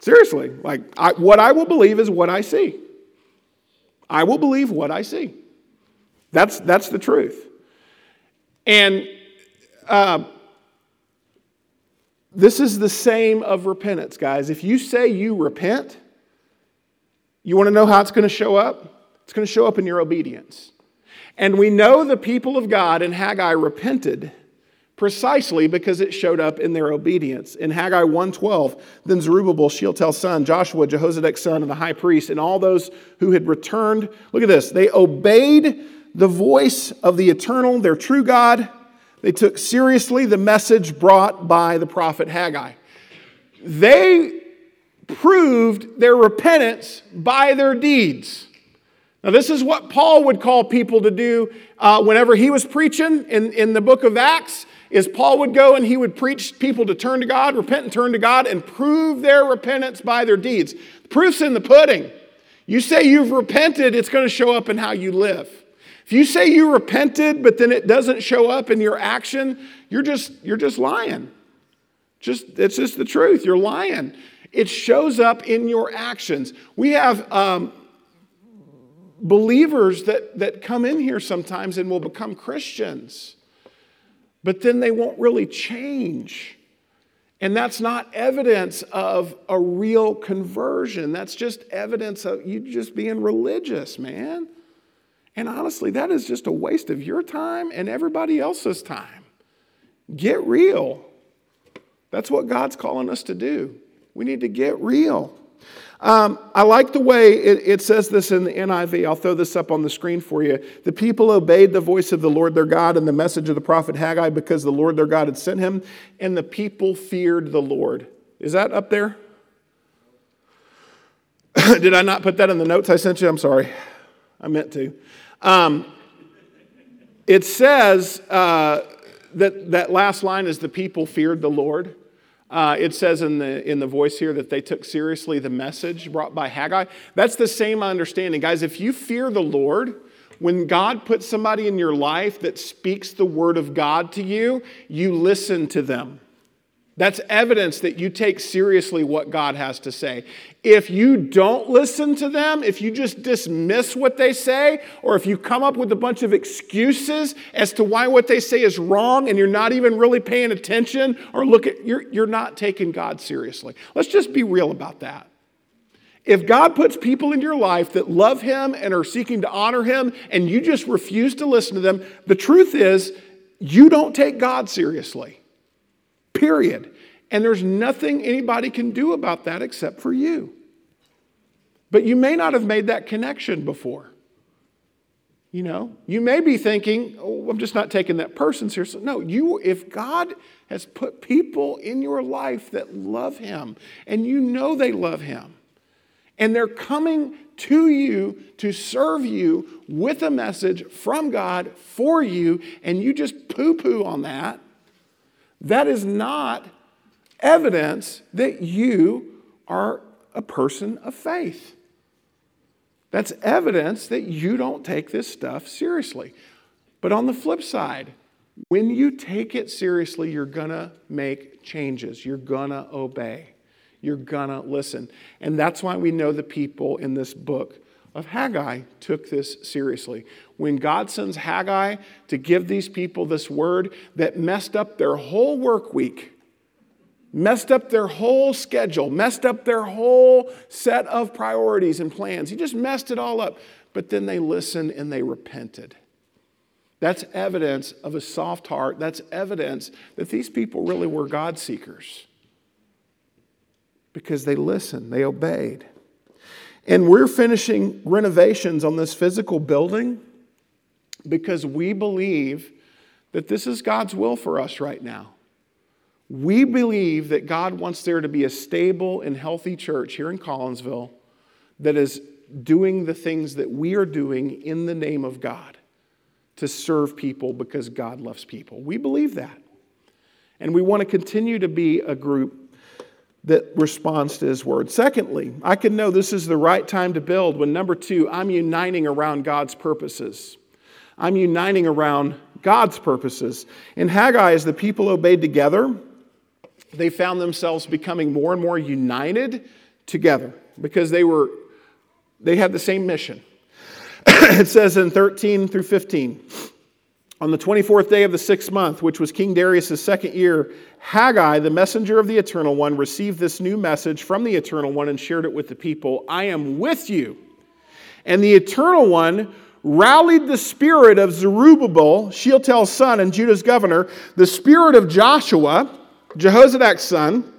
Seriously. Like, I, what I will believe is what I see. I will believe what I see. That's, that's the truth. And uh, this is the same of repentance, guys. If you say you repent, you want to know how it's going to show up? It's going to show up in your obedience. And we know the people of God in Haggai repented precisely because it showed up in their obedience. In Haggai 1:12, then Zerubbabel, Shealtiel's son, Joshua, Jehozadak's son, and the high priest, and all those who had returned, look at this, they obeyed the voice of the eternal, their true God, they took seriously the message brought by the prophet Haggai. They proved their repentance by their deeds. Now, this is what Paul would call people to do uh, whenever he was preaching in, in the book of Acts. Is Paul would go and he would preach people to turn to God, repent and turn to God, and prove their repentance by their deeds. The proof's in the pudding. You say you've repented, it's going to show up in how you live. If you say you repented, but then it doesn't show up in your action, you're just, you're just lying. Just, it's just the truth. You're lying. It shows up in your actions. We have um, believers that, that come in here sometimes and will become Christians, but then they won't really change. And that's not evidence of a real conversion. That's just evidence of you just being religious, man. And honestly, that is just a waste of your time and everybody else's time. Get real. That's what God's calling us to do. We need to get real. Um, I like the way it, it, says this in the NIV. I'll throw this up on the screen for you. The people obeyed the voice of the Lord their God and the message of the prophet Haggai because the Lord their God had sent him, and the people feared the Lord. Is that up there? (laughs) Did I not put that in the notes I sent you? I'm sorry. I meant to. Um, it says uh, that that last line is the people feared the Lord. Uh, it says in the, in the voice here that they took seriously the message brought by Haggai. That's the same understanding. Guys, if you fear the Lord, when God puts somebody in your life that speaks the word of God to you, you listen to them. That's evidence that you take seriously what God has to say. If you don't listen to them, if you just dismiss what they say, or if you come up with a bunch of excuses as to why what they say is wrong and you're not even really paying attention or look at, you're, you're not taking God seriously. Let's just be real about that. If God puts people in your life that love Him and are seeking to honor Him, and you just refuse to listen to them, the truth is you don't take God seriously period. And there's nothing anybody can do about that except for you. But you may not have made that connection before. You know, you may be thinking, oh, I'm just not taking that person seriously. No, you, if God has put people in your life that love Him and you know they love Him, and they're coming to you to serve you with a message from God for you, and you just poo poo on that, that is not evidence that you are a person of faith. That's evidence that you don't take this stuff seriously. But on the flip side, when you take it seriously, you're gonna make changes. You're gonna obey. You're gonna listen. And that's why we know the people in this book of Haggai took this seriously. When God sends Haggai to give these people this word that messed up their whole work week, messed up their whole schedule, messed up their whole set of priorities and plans, he just messed it all up. But then they listened and they repented. That's evidence of a soft heart. That's evidence that these people really were God seekers because they listened, they obeyed. And we're finishing renovations on this physical building because we believe that this is God's will for us right now. We believe that God wants there to be a stable and healthy church here in Collinsville that is doing the things that we are doing in the name of God to serve people because God loves people. We believe that. And we want to continue to be a group that responds to his word. Secondly, I can know this is the right time to build when number two, I'm uniting around God's purposes. I'm uniting around God's purposes. In Haggai, as the people obeyed together, they found themselves becoming more and more united together because they were they had the same mission. (coughs) it says in 13 through 15 on the 24th day of the sixth month, which was King Darius' second year, Haggai, the messenger of the Eternal One, received this new message from the Eternal One and shared it with the people I am with you. And the Eternal One rallied the spirit of Zerubbabel, Shealtiel's son and Judah's governor, the spirit of Joshua, Jehozadak's son,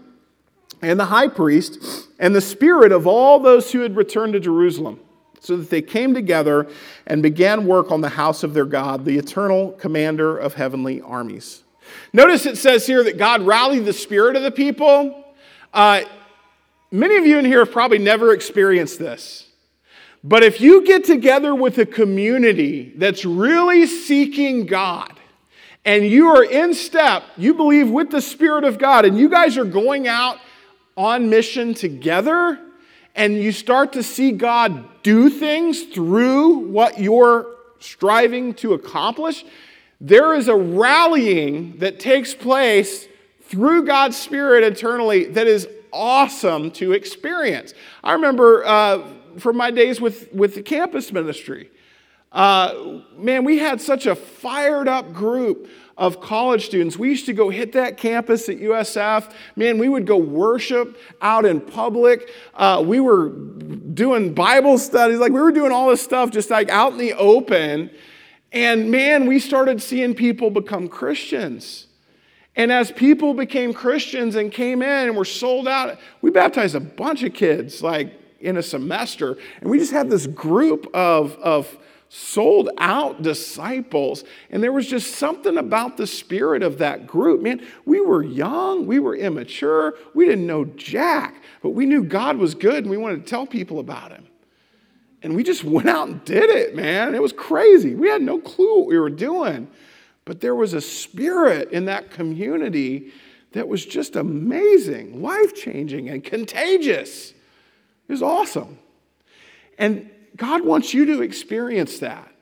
and the high priest, and the spirit of all those who had returned to Jerusalem so that they came together and began work on the house of their God, the eternal commander of heavenly armies. Notice it says here that God rallied the spirit of the people. Uh, many of you in here have probably never experienced this. But if you get together with a community that's really seeking God, and you are in step, you believe with the Spirit of God, and you guys are going out on mission together, and you start to see God do things through what you're striving to accomplish, there is a rallying that takes place through God's Spirit eternally that is awesome to experience. I remember uh, from my days with, with the campus ministry, uh, man, we had such a fired up group of college students. We used to go hit that campus at USF. Man, we would go worship out in public. Uh, we were doing Bible studies. Like, we were doing all this stuff just like out in the open. And man, we started seeing people become Christians. And as people became Christians and came in and were sold out, we baptized a bunch of kids like in a semester. And we just had this group of, of sold out disciples. And there was just something about the spirit of that group. Man, we were young, we were immature, we didn't know Jack, but we knew God was good and we wanted to tell people about him. And we just (laughs) went out and did it, man. It was crazy. We had no clue what we were doing. But there was a spirit in that community that was just amazing, life changing, and contagious. It was awesome. And God wants you to experience that.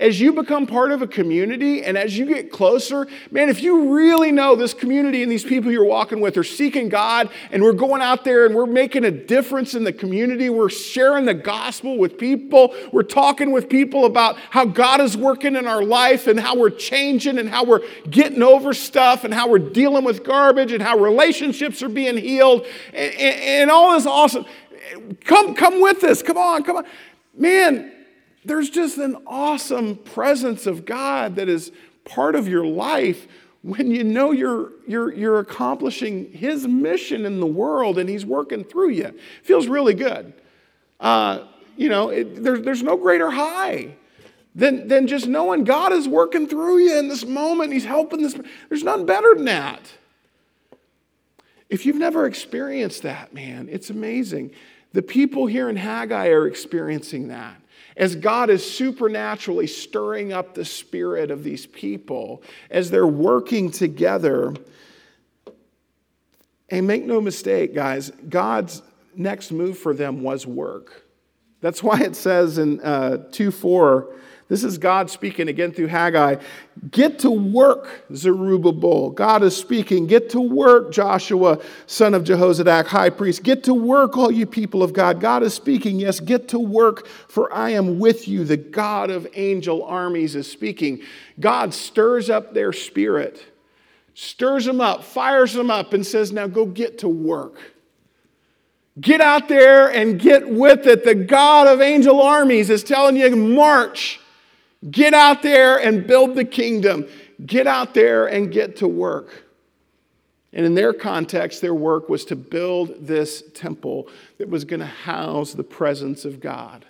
As you become part of a community and as you get closer, man, if you really know this community and these people you're walking with are seeking God and we're going out there and we're making a difference in the community, we're sharing the gospel with people, we're talking with people about how God is working in our life and how we're changing and how we're getting over stuff and how we're dealing with garbage and how relationships are being healed and, and, and all this awesome. Come, come with us. Come on, come on. Man, there's just an awesome presence of God that is part of your life when you know you're, you're, you're accomplishing His mission in the world and He's working through you. It feels really good. Uh, you know, it, there, there's no greater high than, than just knowing God is working through you in this moment. He's helping this. There's nothing better than that. If you've never experienced that, man, it's amazing. The people here in Haggai are experiencing that as God is supernaturally stirring up the spirit of these people, as they're working together. And make no mistake, guys, God's next move for them was work. That's why it says in uh, 2 4, this is God speaking again through Haggai. Get to work, Zerubbabel. God is speaking. Get to work, Joshua, son of Jehozadak, high priest. Get to work, all you people of God. God is speaking. Yes, get to work, for I am with you. The God of angel armies is speaking. God stirs up their spirit, stirs them up, fires them up, and says, Now go get to work. Get out there and get with it. The God of angel armies is telling you, march. Get out there and build the kingdom. Get out there and get to work. And in their context, their work was to build this temple that was going to house the presence of God.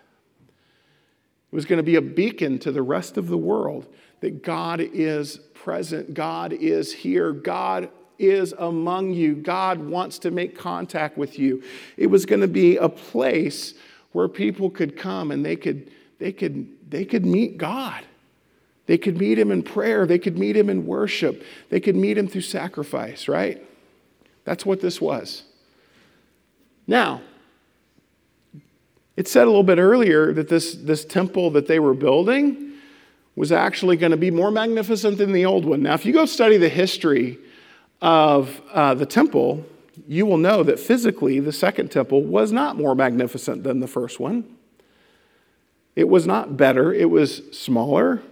It was going to be a beacon to the rest of the world that God is present, God is here, God is among you, God wants to make contact with you. It was going to be a place where people could come and they could, they could they could meet God. They could meet him in prayer. They could meet him in worship. They could meet him through sacrifice, right? That's what this was. Now, it said a little bit earlier that this, this temple that they were building was actually going to be more magnificent than the old one. Now, if you go study the history of uh, the temple, you will know that physically the second temple was not more magnificent than the first one. It was not better, it was smaller.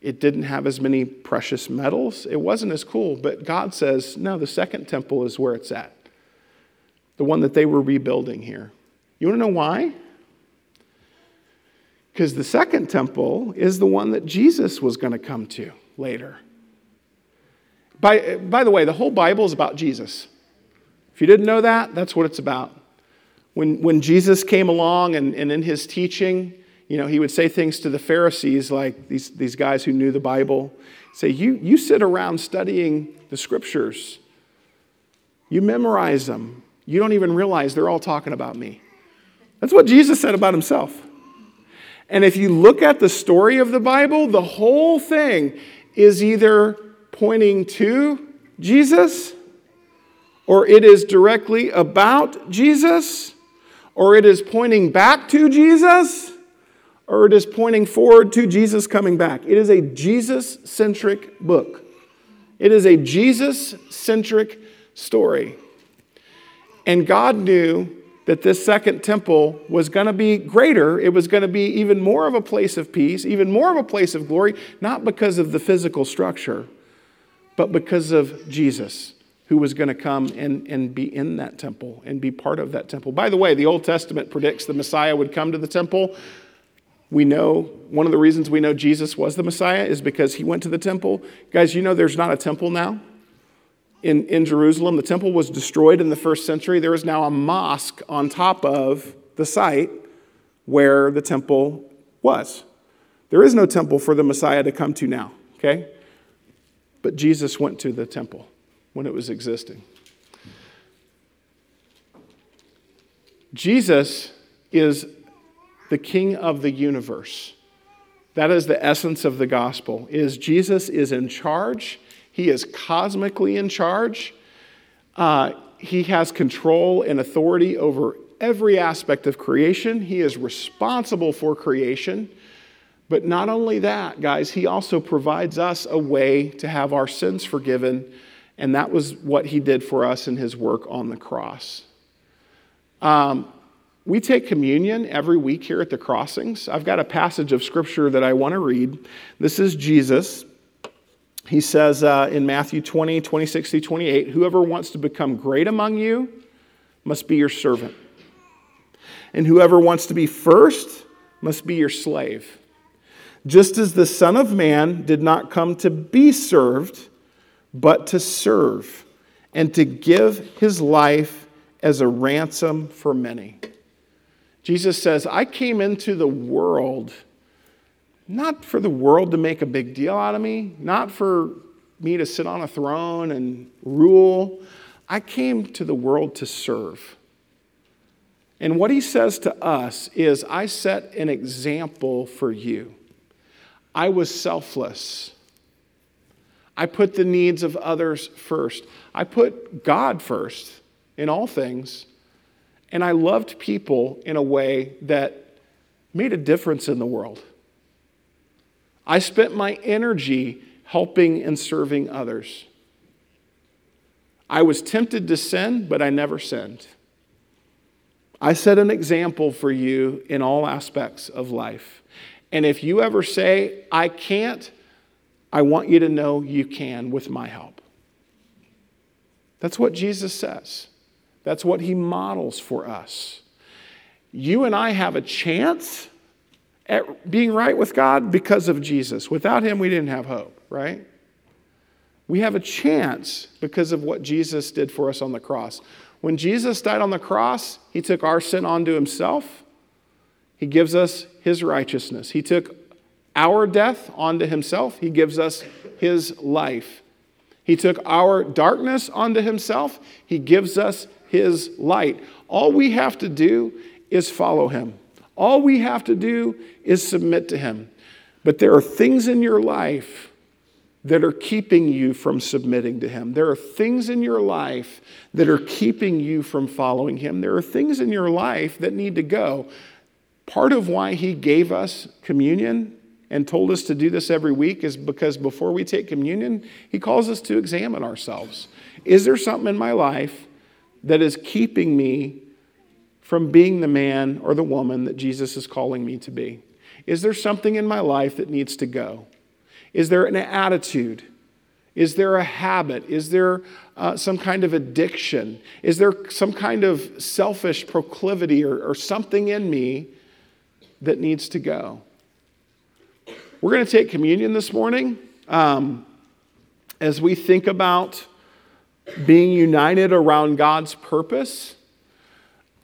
It didn't have as many precious metals. It wasn't as cool. But God says, no, the second temple is where it's at. The one that they were rebuilding here. You want to know why? Because the second temple is the one that Jesus was going to come to later. By, by the way, the whole Bible is about Jesus. If you didn't know that, that's what it's about. When, when Jesus came along and, and in his teaching, you know, he would say things to the Pharisees, like these, these guys who knew the Bible, say, you, you sit around studying the scriptures, you memorize them, you don't even realize they're all talking about me. That's what Jesus said about himself. And if you look at the story of the Bible, the whole thing is either pointing to Jesus, or it is directly about Jesus, or it is pointing back to Jesus or it is pointing forward to Jesus coming back. It is a Jesus centric book. It is a Jesus centric story. And God knew that this second temple was going to be greater. It was going to be even more of a place of peace, even more of a place of glory, not because of the physical structure, but because of Jesus, who was going to come and, and be in that temple and be part of that temple. By the way, the Old Testament predicts the Messiah would come to the temple we know one of the reasons we know Jesus was the Messiah is because he went to the temple. Guys, you know there's not a temple now in, in Jerusalem. The temple was destroyed in the first century. There is now a mosque on top of the site where the temple was. There is no temple for the Messiah to come to now, okay? But Jesus went to the temple when it was existing. Jesus is the king of the universe. That is the essence of the gospel. Is Jesus is in charge. He is cosmically in charge. Uh, he has control and authority over every aspect of creation. He is responsible for creation. But not only that, guys, he also provides us a way to have our sins forgiven. And that was what he did for us in his work on the cross. Um, we take communion every week here at the crossings. I've got a passage of scripture that I want to read. This is Jesus. He says uh, in Matthew 20, 26 through 28, whoever wants to become great among you must be your servant. And whoever wants to be first must be your slave. Just as the Son of Man did not come to be served, but to serve, and to give his life as a ransom for many. Jesus says, I came into the world not for the world to make a big deal out of me, not for me to sit on a throne and rule. I came to the world to serve. And what he says to us is, I set an example for you. I was selfless. I put the needs of others first. I put God first in all things. And I loved people in a way that made a difference in the world. I spent my energy helping and serving others. I was tempted to sin, but I never sinned. I set an example for you in all aspects of life. And if you ever say, I can't, I want you to know you can with my help. That's what Jesus says. That's what he models for us. You and I have a chance at being right with God because of Jesus. Without him, we didn't have hope, right? We have a chance because of what Jesus did for us on the cross. When Jesus died on the cross, he took our sin onto himself. He gives us his righteousness. He took our death onto himself. He gives us his life. He took our darkness onto himself. He gives us his light. All we have to do is follow him. All we have to do is submit to him. But there are things in your life that are keeping you from submitting to him. There are things in your life that are keeping you from following him. There are things in your life that need to go. Part of why he gave us communion and told us to do this every week is because before we take communion, he calls us to examine ourselves. Is there something in my life that is keeping me from being the man or the woman that Jesus is calling me to be? Is there something in my life that needs to go? Is there an attitude? Is there a habit? Is there uh, some kind of addiction? Is there some kind of selfish proclivity or, or something in me that needs to go? We're going to take communion this morning um, as we think about being united around God's purpose,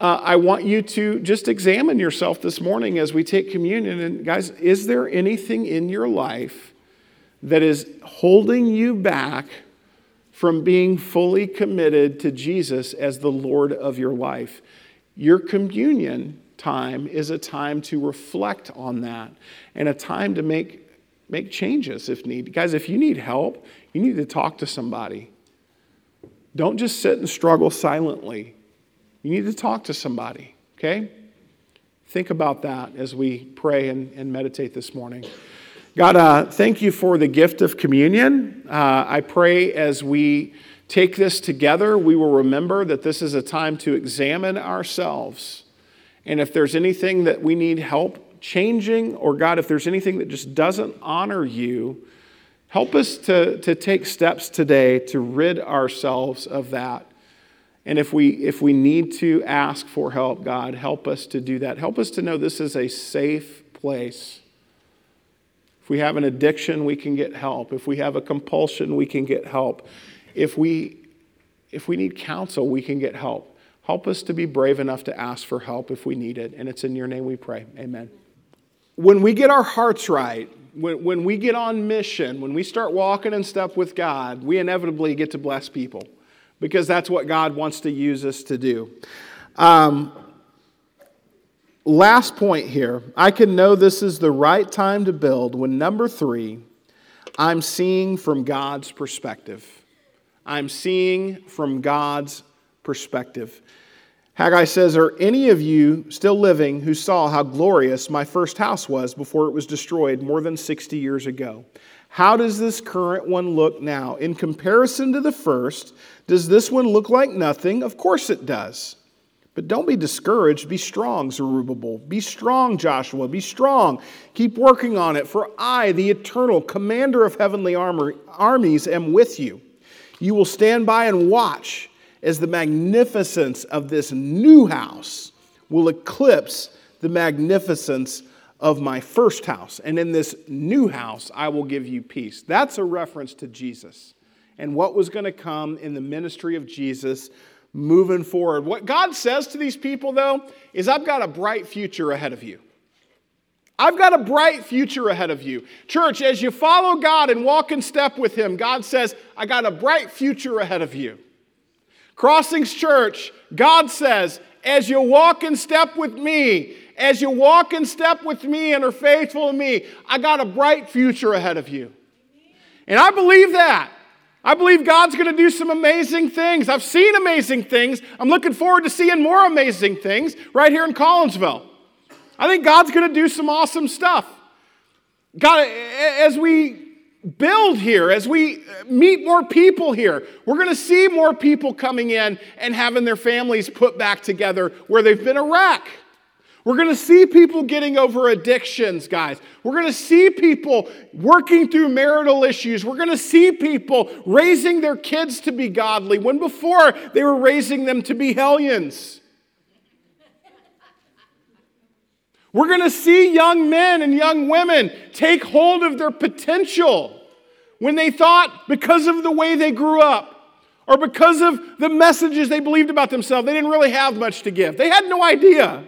uh, I want you to just examine yourself this morning as we take communion. And, guys, is there anything in your life that is holding you back from being fully committed to Jesus as the Lord of your life? Your communion time is a time to reflect on that and a time to make, make changes if need. Guys, if you need help, you need to talk to somebody. Don't just sit and struggle silently. You need to talk to somebody, okay? Think about that as we pray and, and meditate this morning. God, uh, thank you for the gift of communion. Uh, I pray as we take this together, we will remember that this is a time to examine ourselves. And if there's anything that we need help changing, or God, if there's anything that just doesn't honor you, Help us to, to take steps today to rid ourselves of that. And if we, if we need to ask for help, God, help us to do that. Help us to know this is a safe place. If we have an addiction, we can get help. If we have a compulsion, we can get help. If we, if we need counsel, we can get help. Help us to be brave enough to ask for help if we need it. And it's in your name we pray. Amen. When we get our hearts right, when, when we get on mission, when we start walking in step with God, we inevitably get to bless people because that's what God wants to use us to do. Um, last point here I can know this is the right time to build when number three, I'm seeing from God's perspective. I'm seeing from God's perspective. Haggai says, Are any of you still living who saw how glorious my first house was before it was destroyed more than 60 years ago? How does this current one look now? In comparison to the first, does this one look like nothing? Of course it does. But don't be discouraged. Be strong, Zerubbabel. Be strong, Joshua. Be strong. Keep working on it, for I, the eternal commander of heavenly armor, armies, am with you. You will stand by and watch as the magnificence of this new house will eclipse the magnificence of my first house. And in this new house, I will give you peace. That's a reference to Jesus and what was going to come in the ministry of Jesus moving forward. What God says to these people, though, is I've got a bright future ahead of you. I've got a bright future ahead of you. Church, as you follow God and walk in step with Him, God says, I got a bright future ahead of you. Crossings Church, God says, as you walk in step with me, as you walk in step with me and are faithful to me, I got a bright future ahead of you. And I believe that. I believe God's going to do some amazing things. I've seen amazing things. I'm looking forward to seeing more amazing things right here in Collinsville. I think God's going to do some awesome stuff. God, as we build here, as we uh, meet more people here, we're going to see more people coming in and having their families put back together where they've been a wreck. We're going to see people getting over addictions, guys. We're going to see people working through marital issues. We're going to see people raising their kids to be godly when before they were raising them to be hellions. We're going to see young men and young women take hold of their potential when they thought because of the way they grew up or because of the messages they believed about themselves, they didn't really have much to give. They had no idea.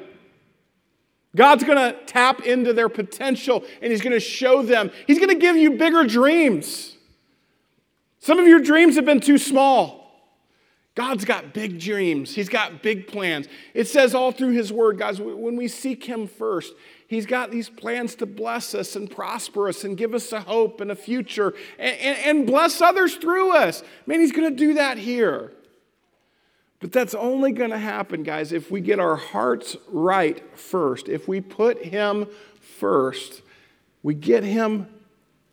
God's going to tap into their potential and He's going to show them. He's going to give you bigger dreams. Some of your dreams have been too small. God's got big dreams, He's got big plans. It says all through His Word, guys, when we seek Him first, He's got these plans to bless us and prosper us and give us a hope and a future and, and, and bless others through us. Man, He's going to do that here. But that's only going to happen, guys, if we get our hearts right first. If we put Him first, we get Him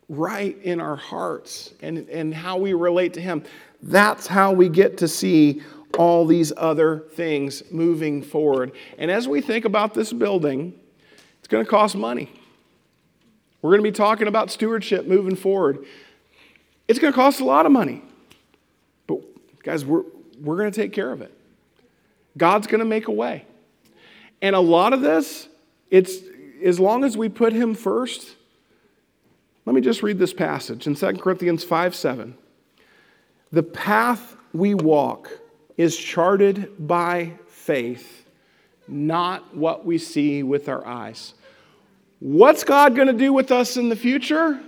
right in our hearts and, and how we relate to Him. That's how we get to see all these other things moving forward. And as we think about this building, it's going to cost money. We're going to be talking about stewardship moving forward. It's going to cost a lot of money. But, guys, we're, we're going to take care of it. God's going to make a way. And a lot of this, it's as long as we put him first. Let me just read this passage in 2 Corinthians 5 7. The path we walk is charted by faith, not what we see with our eyes. What's God going to do with us in the future?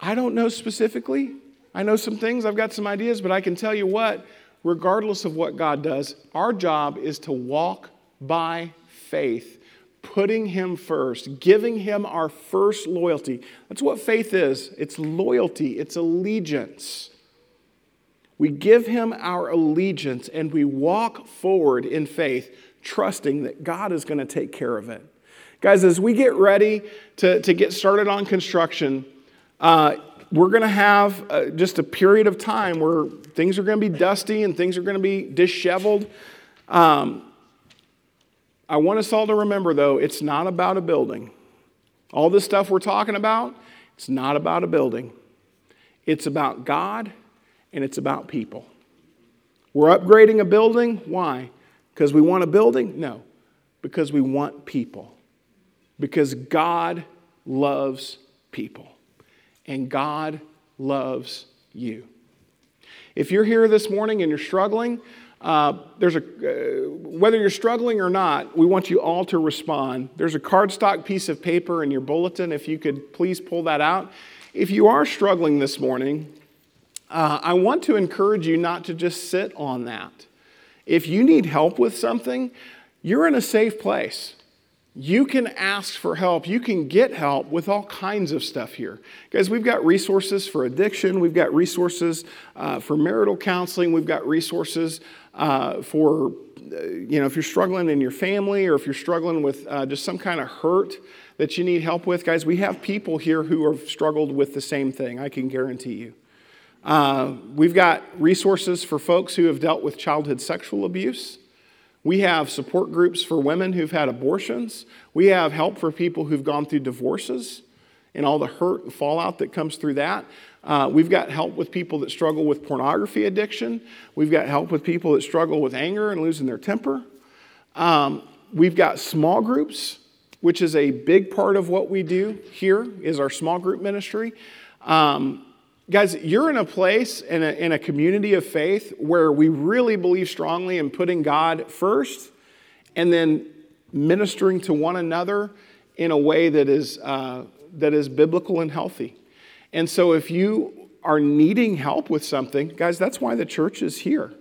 I don't know specifically. I know some things, I've got some ideas, but I can tell you what, regardless of what God does, our job is to walk by faith, putting Him first, giving Him our first loyalty. That's what faith is it's loyalty, it's allegiance. We give Him our allegiance and we walk forward in faith, trusting that God is going to take care of it. Guys, as we get ready to, to get started on construction, uh, we're going to have uh, just a period of time where things are going to be dusty and things are going to be disheveled. Um, I want us all to remember, though, it's not about a building. All this stuff we're talking about, it's not about a building. It's about God and it's about people. We're upgrading a building. Why? Because we want a building? No, because we want people. Because God loves people and God loves you. If you're here this morning and you're struggling, uh, there's a uh, whether you're struggling or not, we want you all to respond. There's a cardstock piece of paper in your bulletin. If you could please pull that out. If you are struggling this morning, uh, I want to encourage you not to just sit on that. If you need help with something, you're in a safe place. You can ask for help. You can get help with all kinds of stuff here. Guys, we've got resources for addiction. We've got resources uh, for marital counseling. We've got resources uh, for, uh, you know, if you're struggling in your family or if you're struggling with uh, just some kind of hurt that you need help with. Guys, we have people here who have struggled with the same thing, I can guarantee you. Uh, we've got resources for folks who have dealt with childhood sexual abuse. We have support groups for women who've had abortions. We have help for people who've gone through divorces and all the hurt and fallout that comes through that. Uh, we've got help with people that struggle with pornography addiction. We've got help with people that struggle with anger and losing their temper. Um, we've got small groups, which is a big part of what we do here is our small group ministry. Um, Guys, you're in a place, in a, in a community of faith where we really believe strongly in putting God first and then ministering to one another in a way that is, uh, that is biblical and healthy. And so if you are needing help with something, guys, that's why the church is here.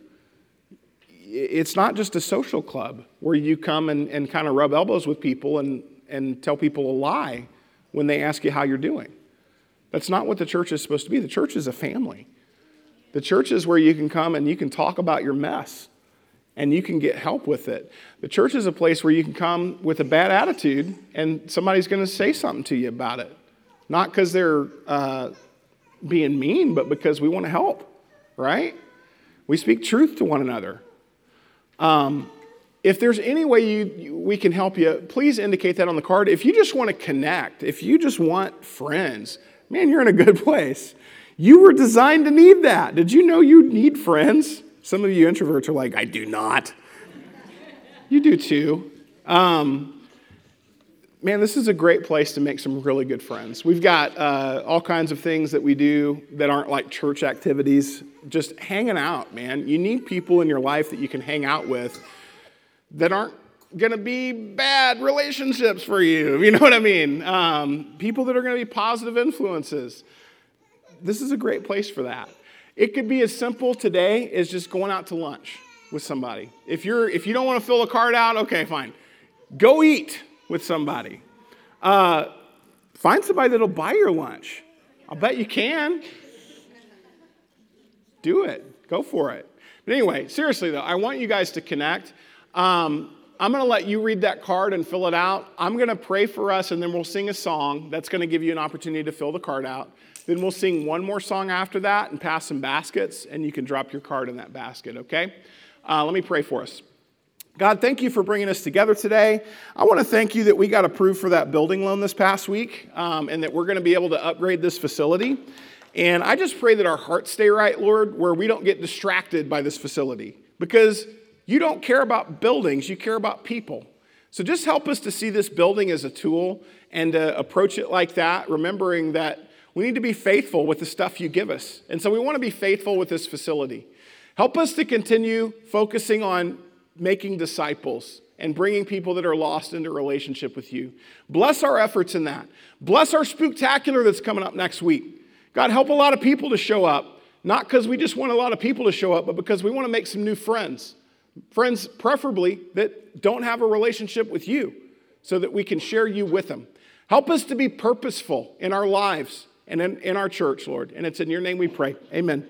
It's not just a social club where you come and, and kind of rub elbows with people and, and tell people a lie when they ask you how you're doing. That's not what the church is supposed to be. The church is a family. The church is where you can come and you can talk about your mess and you can get help with it. The church is a place where you can come with a bad attitude and somebody's going to say something to you about it. Not because they're uh, being mean, but because we want to help, right? We speak truth to one another. Um, if there's any way you, we can help you, please indicate that on the card. If you just want to connect, if you just want friends, man, you're in a good (laughs) place. You were designed to need that. Did you know you need friends? Some of you introverts are like, I do not. You do too. Um, man, this is a great place to make some really good friends. We've got uh, all kinds of things that we do that aren't like church activities, just hanging out, man. You need people in your life that you can hang out with that aren't going to be bad relationships for you. You know what I mean? Um, people that are going to be positive influences. This is a great place for that. It could be as simple today as just going out to lunch with somebody. If you're if you don't want to fill a card out, okay, fine. Go eat with somebody. Uh, find somebody that'll buy your lunch. I'll bet you can. Do it. Go for it. But anyway, seriously though, I want you guys to connect. Um, I'm going to let you read that card and fill it out. I'm going to pray for us, and then we'll sing a song. That's going to give you an opportunity to fill the card out. Then we'll sing one more song after that and pass some baskets, and you can drop your card in that basket, okay? Uh, let me pray for us. God, thank you for bringing us together today. I want to thank you that we got approved for that building loan this past week um, and that we're going to be able to upgrade this facility. And I just pray that our hearts stay right, Lord, where we don't get distracted by this facility because you don't care about buildings, you care about people. So just help us to see this building as a tool and to approach it like that, remembering that we need to be faithful with the stuff you give us. And so we want to be faithful with this facility. Help us to continue focusing on making disciples and bringing people that are lost into relationship with you. Bless our efforts in that. Bless our spooktacular that's coming up next week. God, help a lot of people to show up, not because we just want a lot of people to show up, but because we want to make some new friends. Friends, preferably that don't have a relationship with you so that we can share you with them. Help us to be purposeful in our lives and in, in our church, Lord. And it's in your name we pray. Amen.